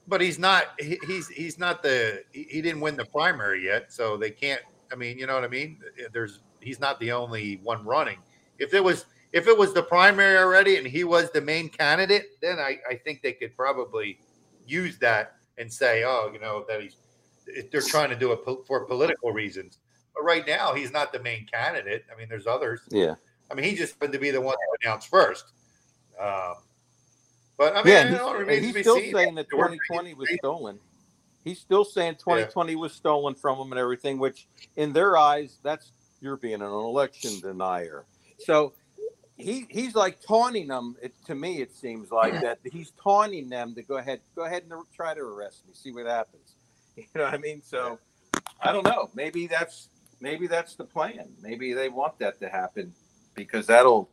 but he's not he, he's he's not the he, he didn't win the primary yet so they can't i mean you know what i mean? There's he's not the only one running. If it was if it was the primary already and he was the main candidate then i i think they could probably use that and say oh you know that he's they're trying to do it po- for political reasons. But right now he's not the main candidate. I mean there's others. Yeah. I mean he just happened to be the one that announced first um but I mean, yeah, it and all he's, to still seen. saying that 2020 was stolen. He's still saying 2020 was stolen from him and everything, which in their eyes, that's you're being an election denier. So he he's like taunting them. It, to me, it seems like that he's taunting them to go ahead, go ahead and try to arrest me, see what happens. You know what I mean? So I don't know. Maybe that's maybe that's the plan. Maybe they want that to happen because that'll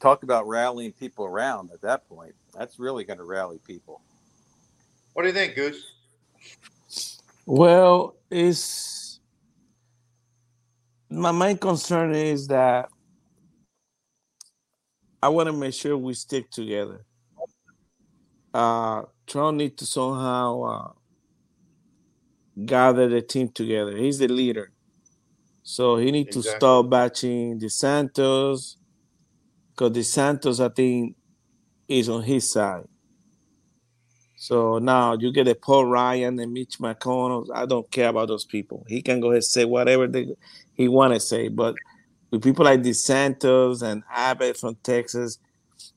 talk about rallying people around at that point. That's really going to rally people. What do you think, Goose? Well, it's my main concern is that I want to make sure we stick together. Uh, Trump needs to somehow uh, gather the team together. He's the leader, so he needs to Exactly. stop batching DeSantos because DeSantos, I think, is on his side. So now you get a Paul Ryan and Mitch McConnell. I don't care about those people. He can go ahead and say whatever they, he want to say. But with people like DeSantos and Abbott from Texas,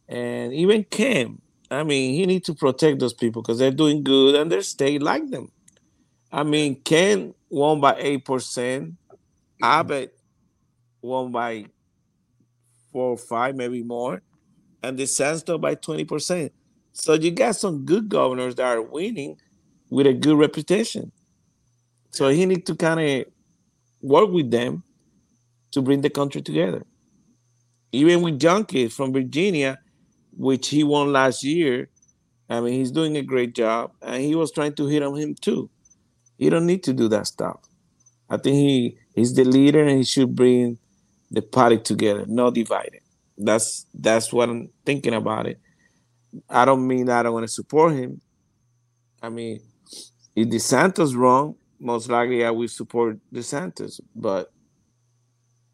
and even Kemp, I mean, he needs to protect those people because they're doing good and their state like them. I mean, Kemp won by eight percent. Abbott mm-hmm. won by four or five, maybe more, and DeSantis by twenty percent. So you got some good governors that are winning with a good reputation. So he need to kind of work with them to bring the country together. Even with Youngkin from Virginia, which he won last year, I mean, he's doing a great job, and he was trying to hit on him too. He don't need to do that stuff. I think he he's the leader, and he should bring the party together, not divided. That's that's what I'm thinking about it. I don't mean that I don't want to support him. I mean, if DeSantis wrong, most likely I will support DeSantis. But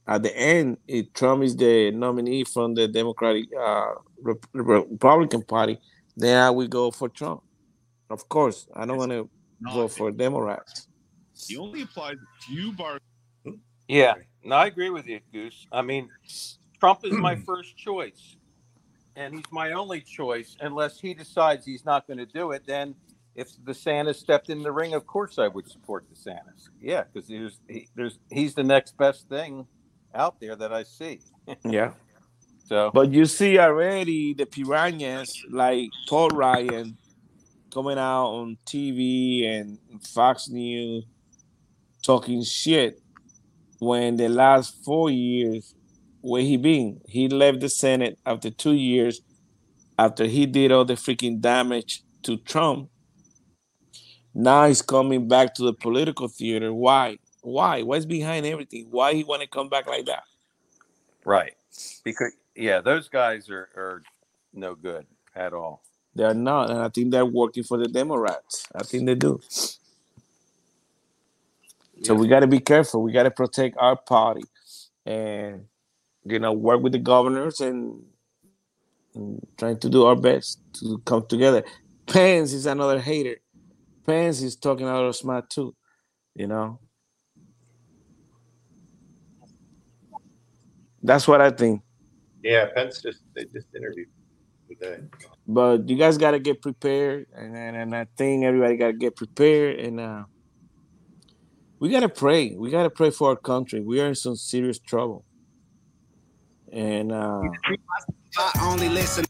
at the end, if Trump is the nominee from the Democratic uh, Rep- Republican Party, then I will go for Trump. Of course, I don't want to go for Democrats. He only applies a few bars. Yeah, no, I agree with you, Goose. I mean, Trump is my first choice, and he's my only choice unless he decides he's not going to do it. Then, if DeSantis stepped in the ring, of course I would support DeSantis. Yeah, because there's he, there's he's the next best thing out there that I see. Yeah. So, But you see already the piranhas like Paul Ryan coming out on TV and Fox News talking shit when the last four years where he been? He left the Senate after two years after he did all the freaking damage to Trump. Now he's coming back to the political theater. Why? Why? What's behind everything? Why he want to come back like that? right, because yeah, those guys are are no good at all. They're not, and I think they're working for the Democrats. I think they do. So we got to be careful. We got to protect our party, and you know, work with the governors and, and trying to do our best to come together. Pence is another hater. Pence is talking out of smart too. You know, that's what I think. Yeah, Pence just they just interviewed today. But you guys got to get prepared, and, and and I think everybody got to get prepared, and uh, we got to pray. We got to pray for our country. We are in some serious trouble, and uh, I only listen.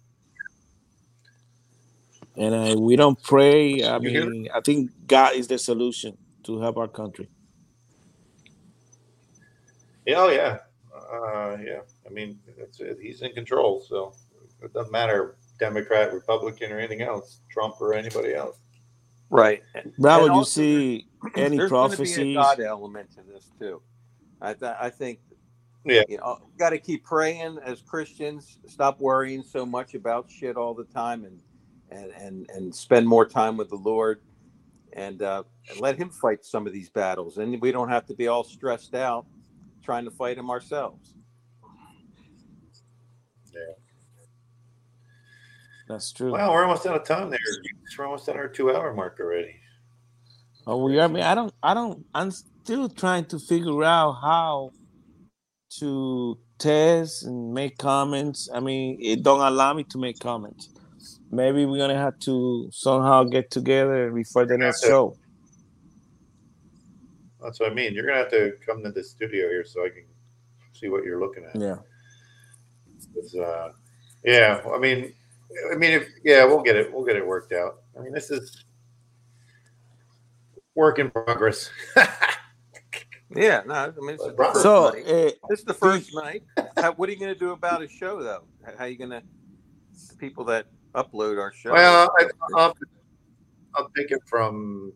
and uh, we don't pray. I mean, I think God is the solution to help our country. Yeah, oh yeah, uh, yeah. I mean, that's it. he's in control, so it doesn't matter Democrat, Republican, or anything else, Trump or anybody else. Right. Bravo, And you also, see any there's going to be a? God element to this too. I th- I think Yeah. you know got to keep praying as Christians. Stop worrying so much about shit all the time, and and and and spend more time with the Lord, and uh, and let Him fight some of these battles. And we don't have to be all stressed out trying to fight them ourselves. Yeah. That's true. Well, we're almost out of time there. We're almost at our two-hour mark already. Oh, we are. I mean, I don't. I don't. I'm still trying to figure out how to test and make comments. I mean, it don't allow me to make comments. Maybe we're gonna have to somehow get together before the next to. show. That's what I mean. You're gonna have to come to the studio here so I can see what you're looking at. Yeah. Uh, yeah. I mean, I mean, if yeah, we'll get it. We'll get it worked out. I mean, this is work in progress. Yeah, no, I mean, it's the But- first So, uh, This is the first night. How, what are you going to do about a show, though? How how are you going to people that upload our show? Well, I, I'll, I'll take it from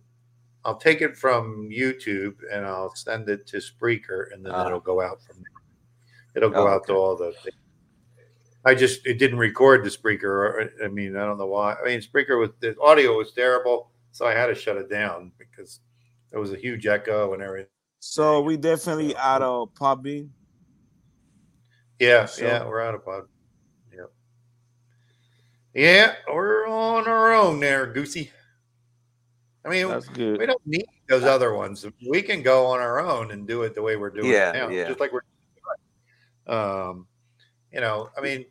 I'll take it from YouTube and I'll send it to Spreaker, and then Ah. it'll go out from there. It'll go Oh, out to all the. I just it didn't record the Spreaker. Or, I mean, I don't know why. I mean, Spreaker was the audio was terrible, so I had to shut it down because there was a huge echo and everything. So we definitely out of Podbean. Yeah, So- yeah, we're out of pod. Yep. Yeah, we're on our own there, Goosey. I mean, That's good. we don't need those other ones. We can go on our own and do it the way we're doing Yeah, it now, yeah. just like we're. Um, you know, I mean,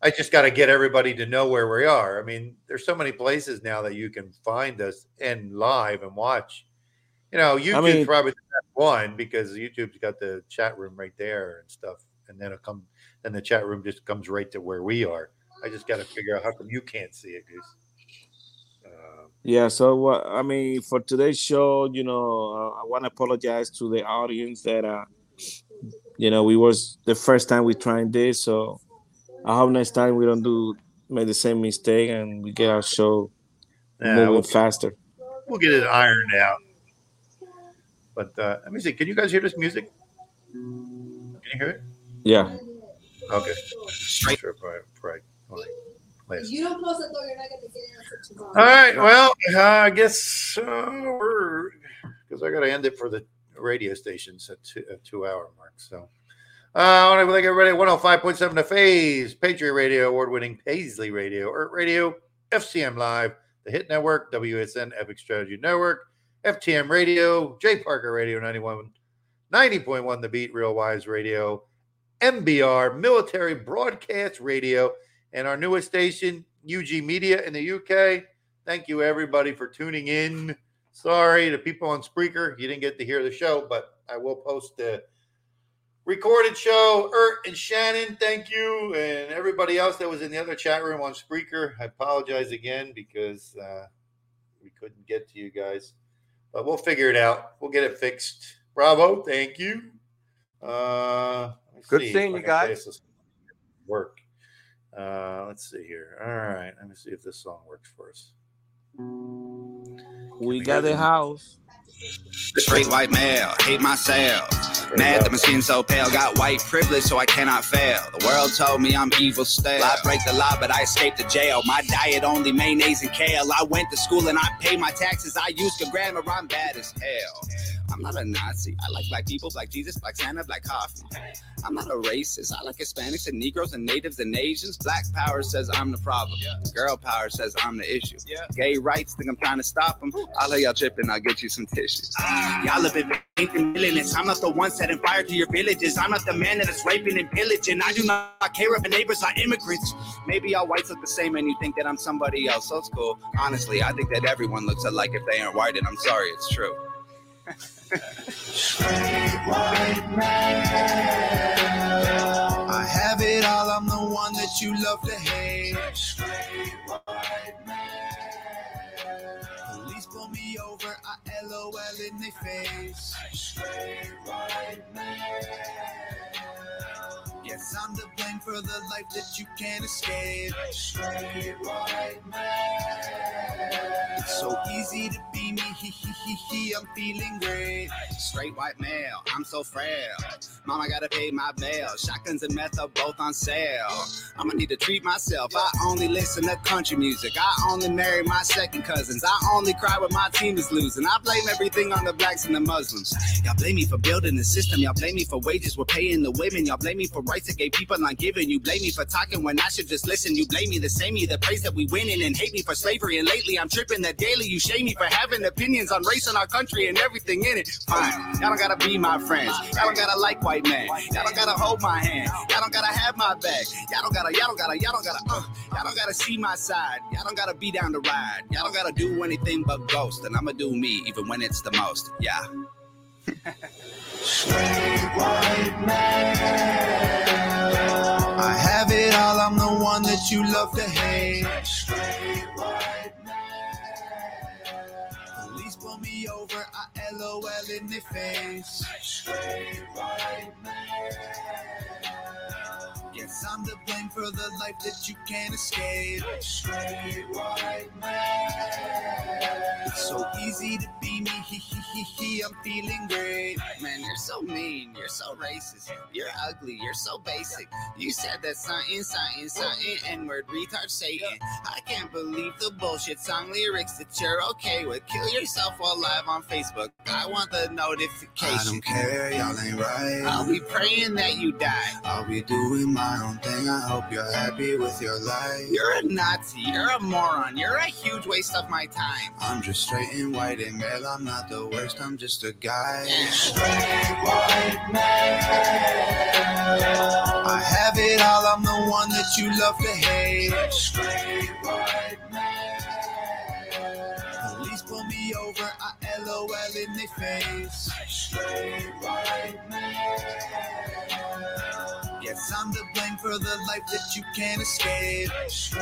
I just got to get everybody to know where we are. I mean, there's so many places now that you can find us and live and watch. You know, YouTube's mean- probably the best one because YouTube's got the chat room right there and stuff, and then it come, and the chat room just comes right to where we are. I just got to figure out how come you can't see it. Uh, Yeah, so what I mean for today's show, you know, uh, I want to apologize to the audience that uh you know, we was the first time we trying this, so I hope next time we don't do make the same mistake and we get our show Yeah, moving we'll- faster. We'll get it ironed out. But uh, let me see. Can you guys hear this music? Can you hear it? Yeah. Okay. Straight. Sure. You don't close the door, you're not gonna get answer tomorrow. All right. Well, uh, I guess uh, we're because I got to end it for the radio stations at two, two hour mark. So uh, I want to thank everybody at 105.7 The Phase, Patriot Radio, award winning Paisley Radio, Earth Radio, FCM Live, The Hit Network, WSN Epic Strategy Network, FTM Radio, J Parker Radio 91, 90.1 The Beat, Real Wise Radio, MBR, Military Broadcast Radio, and our newest station, UG Media in the UK. Thank you, everybody, for tuning in. Sorry to people on Spreaker, you didn't get to hear the show, but I will post the recorded show. Ert and Shannon, thank you, and everybody else that was in the other chat room on Spreaker. I apologize again because uh, we couldn't get to you guys, but we'll figure it out. We'll get it fixed. Bravo, thank you. Uh, Good see seeing you guys. Work. Uh, let's see here. All right, let me see if this song works for us. We got a house. Straight white male, hate myself. Mad that my skin so pale, got white privilege so I cannot fail. The world told me I'm evil still. I break the law, but I escaped the jail. My diet only mayonnaise and kale. I went to school and I pay my taxes. I use good grammar, I'm bad as hell. I'm not a Nazi. I like black people, black Jesus, black Santa, black coffee. I'm not a racist. I like Hispanics and Negroes and natives and Asians. Black power says I'm the problem. Girl power says I'm the issue. Gay rights think I'm trying to stop them. I'll let y'all tripping. I'll get you some tissues. Y'all have been thinking villainous. I'm not the one setting fire to your villages. I'm not the man that is raping and pillaging. I do not care if the neighbors are immigrants. Maybe all whites look the same and you think that I'm somebody else. So it's cool. Honestly, I think that everyone looks alike if they aren't white, and I'm sorry, it's true. I have it all. I'm the one that you love to hate. Straight white man, police pull me over. I LOL in their face. Yes, I'm to blame for the life that you can't escape. Straight white man, it's so easy to be me. He, he, he, he. I'm feeling great. Straight white male. I'm so frail. Mama gotta pay my bail. Shotguns and meth are both on sale. I'ma need to treat myself. I only listen to country music. I only marry my second cousins. I only cry when my team is losing. I blame everything on the blacks and the Muslims. Y'all blame me for building the system. Y'all blame me for wages we're paying the women. Y'all blame me for rights that gay people aren't giving. You blame me for talking when I should just listen. You blame me the same me the praise that we winning and hate me for slavery. And lately I'm tripping that daily you shame me for having opinions on race in our country and everything in it. Fine, y'all don't gotta be my friends. Y'all don't gotta like white man. Y'all don't gotta hold my hand. Y'all don't gotta have my back. Y'all don't gotta. Y'all don't gotta. Y'all don't gotta. Uh, y'all don't gotta see my side. Y'all don't gotta be down to ride. Y'all don't gotta do anything but ghost. And I'ma do me even when it's the most. Yeah. Straight white man. I have it all. I'm the one that you love to hate. Police over. I LOL in their face. Yes, I'm to blame for the life that you can't escape. Straight white It's so easy to be me. He, he, he, he. I'm feeling great. Man, you're so mean. You're so racist. You're ugly. You're so basic. You said that something, something, something, N-word, retard, Satan. I can't believe the bullshit song lyrics that you're okay with. Kill yourself while live on Facebook. I want the notification. I don't care, y'all ain't right. I'll be praying that you die. I'll be doing my own thing. I hope you're happy with your life. You're a Nazi. You're a moron. You're a huge waste of my time. I'm just straight and white and male. I'm not the worst. I'm just a guy. Straight white male. I have it all. I'm the one that you love to hate. Straight white male. Police pull me over. I LOL in their face. Yes, I'm to blame for the life that you can't escape. It's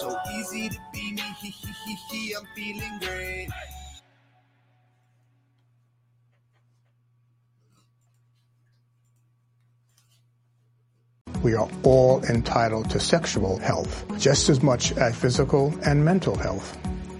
So easy to be me. He, he, he, he, I'm feeling great. We are all entitled to sexual health, just as much as physical and mental health.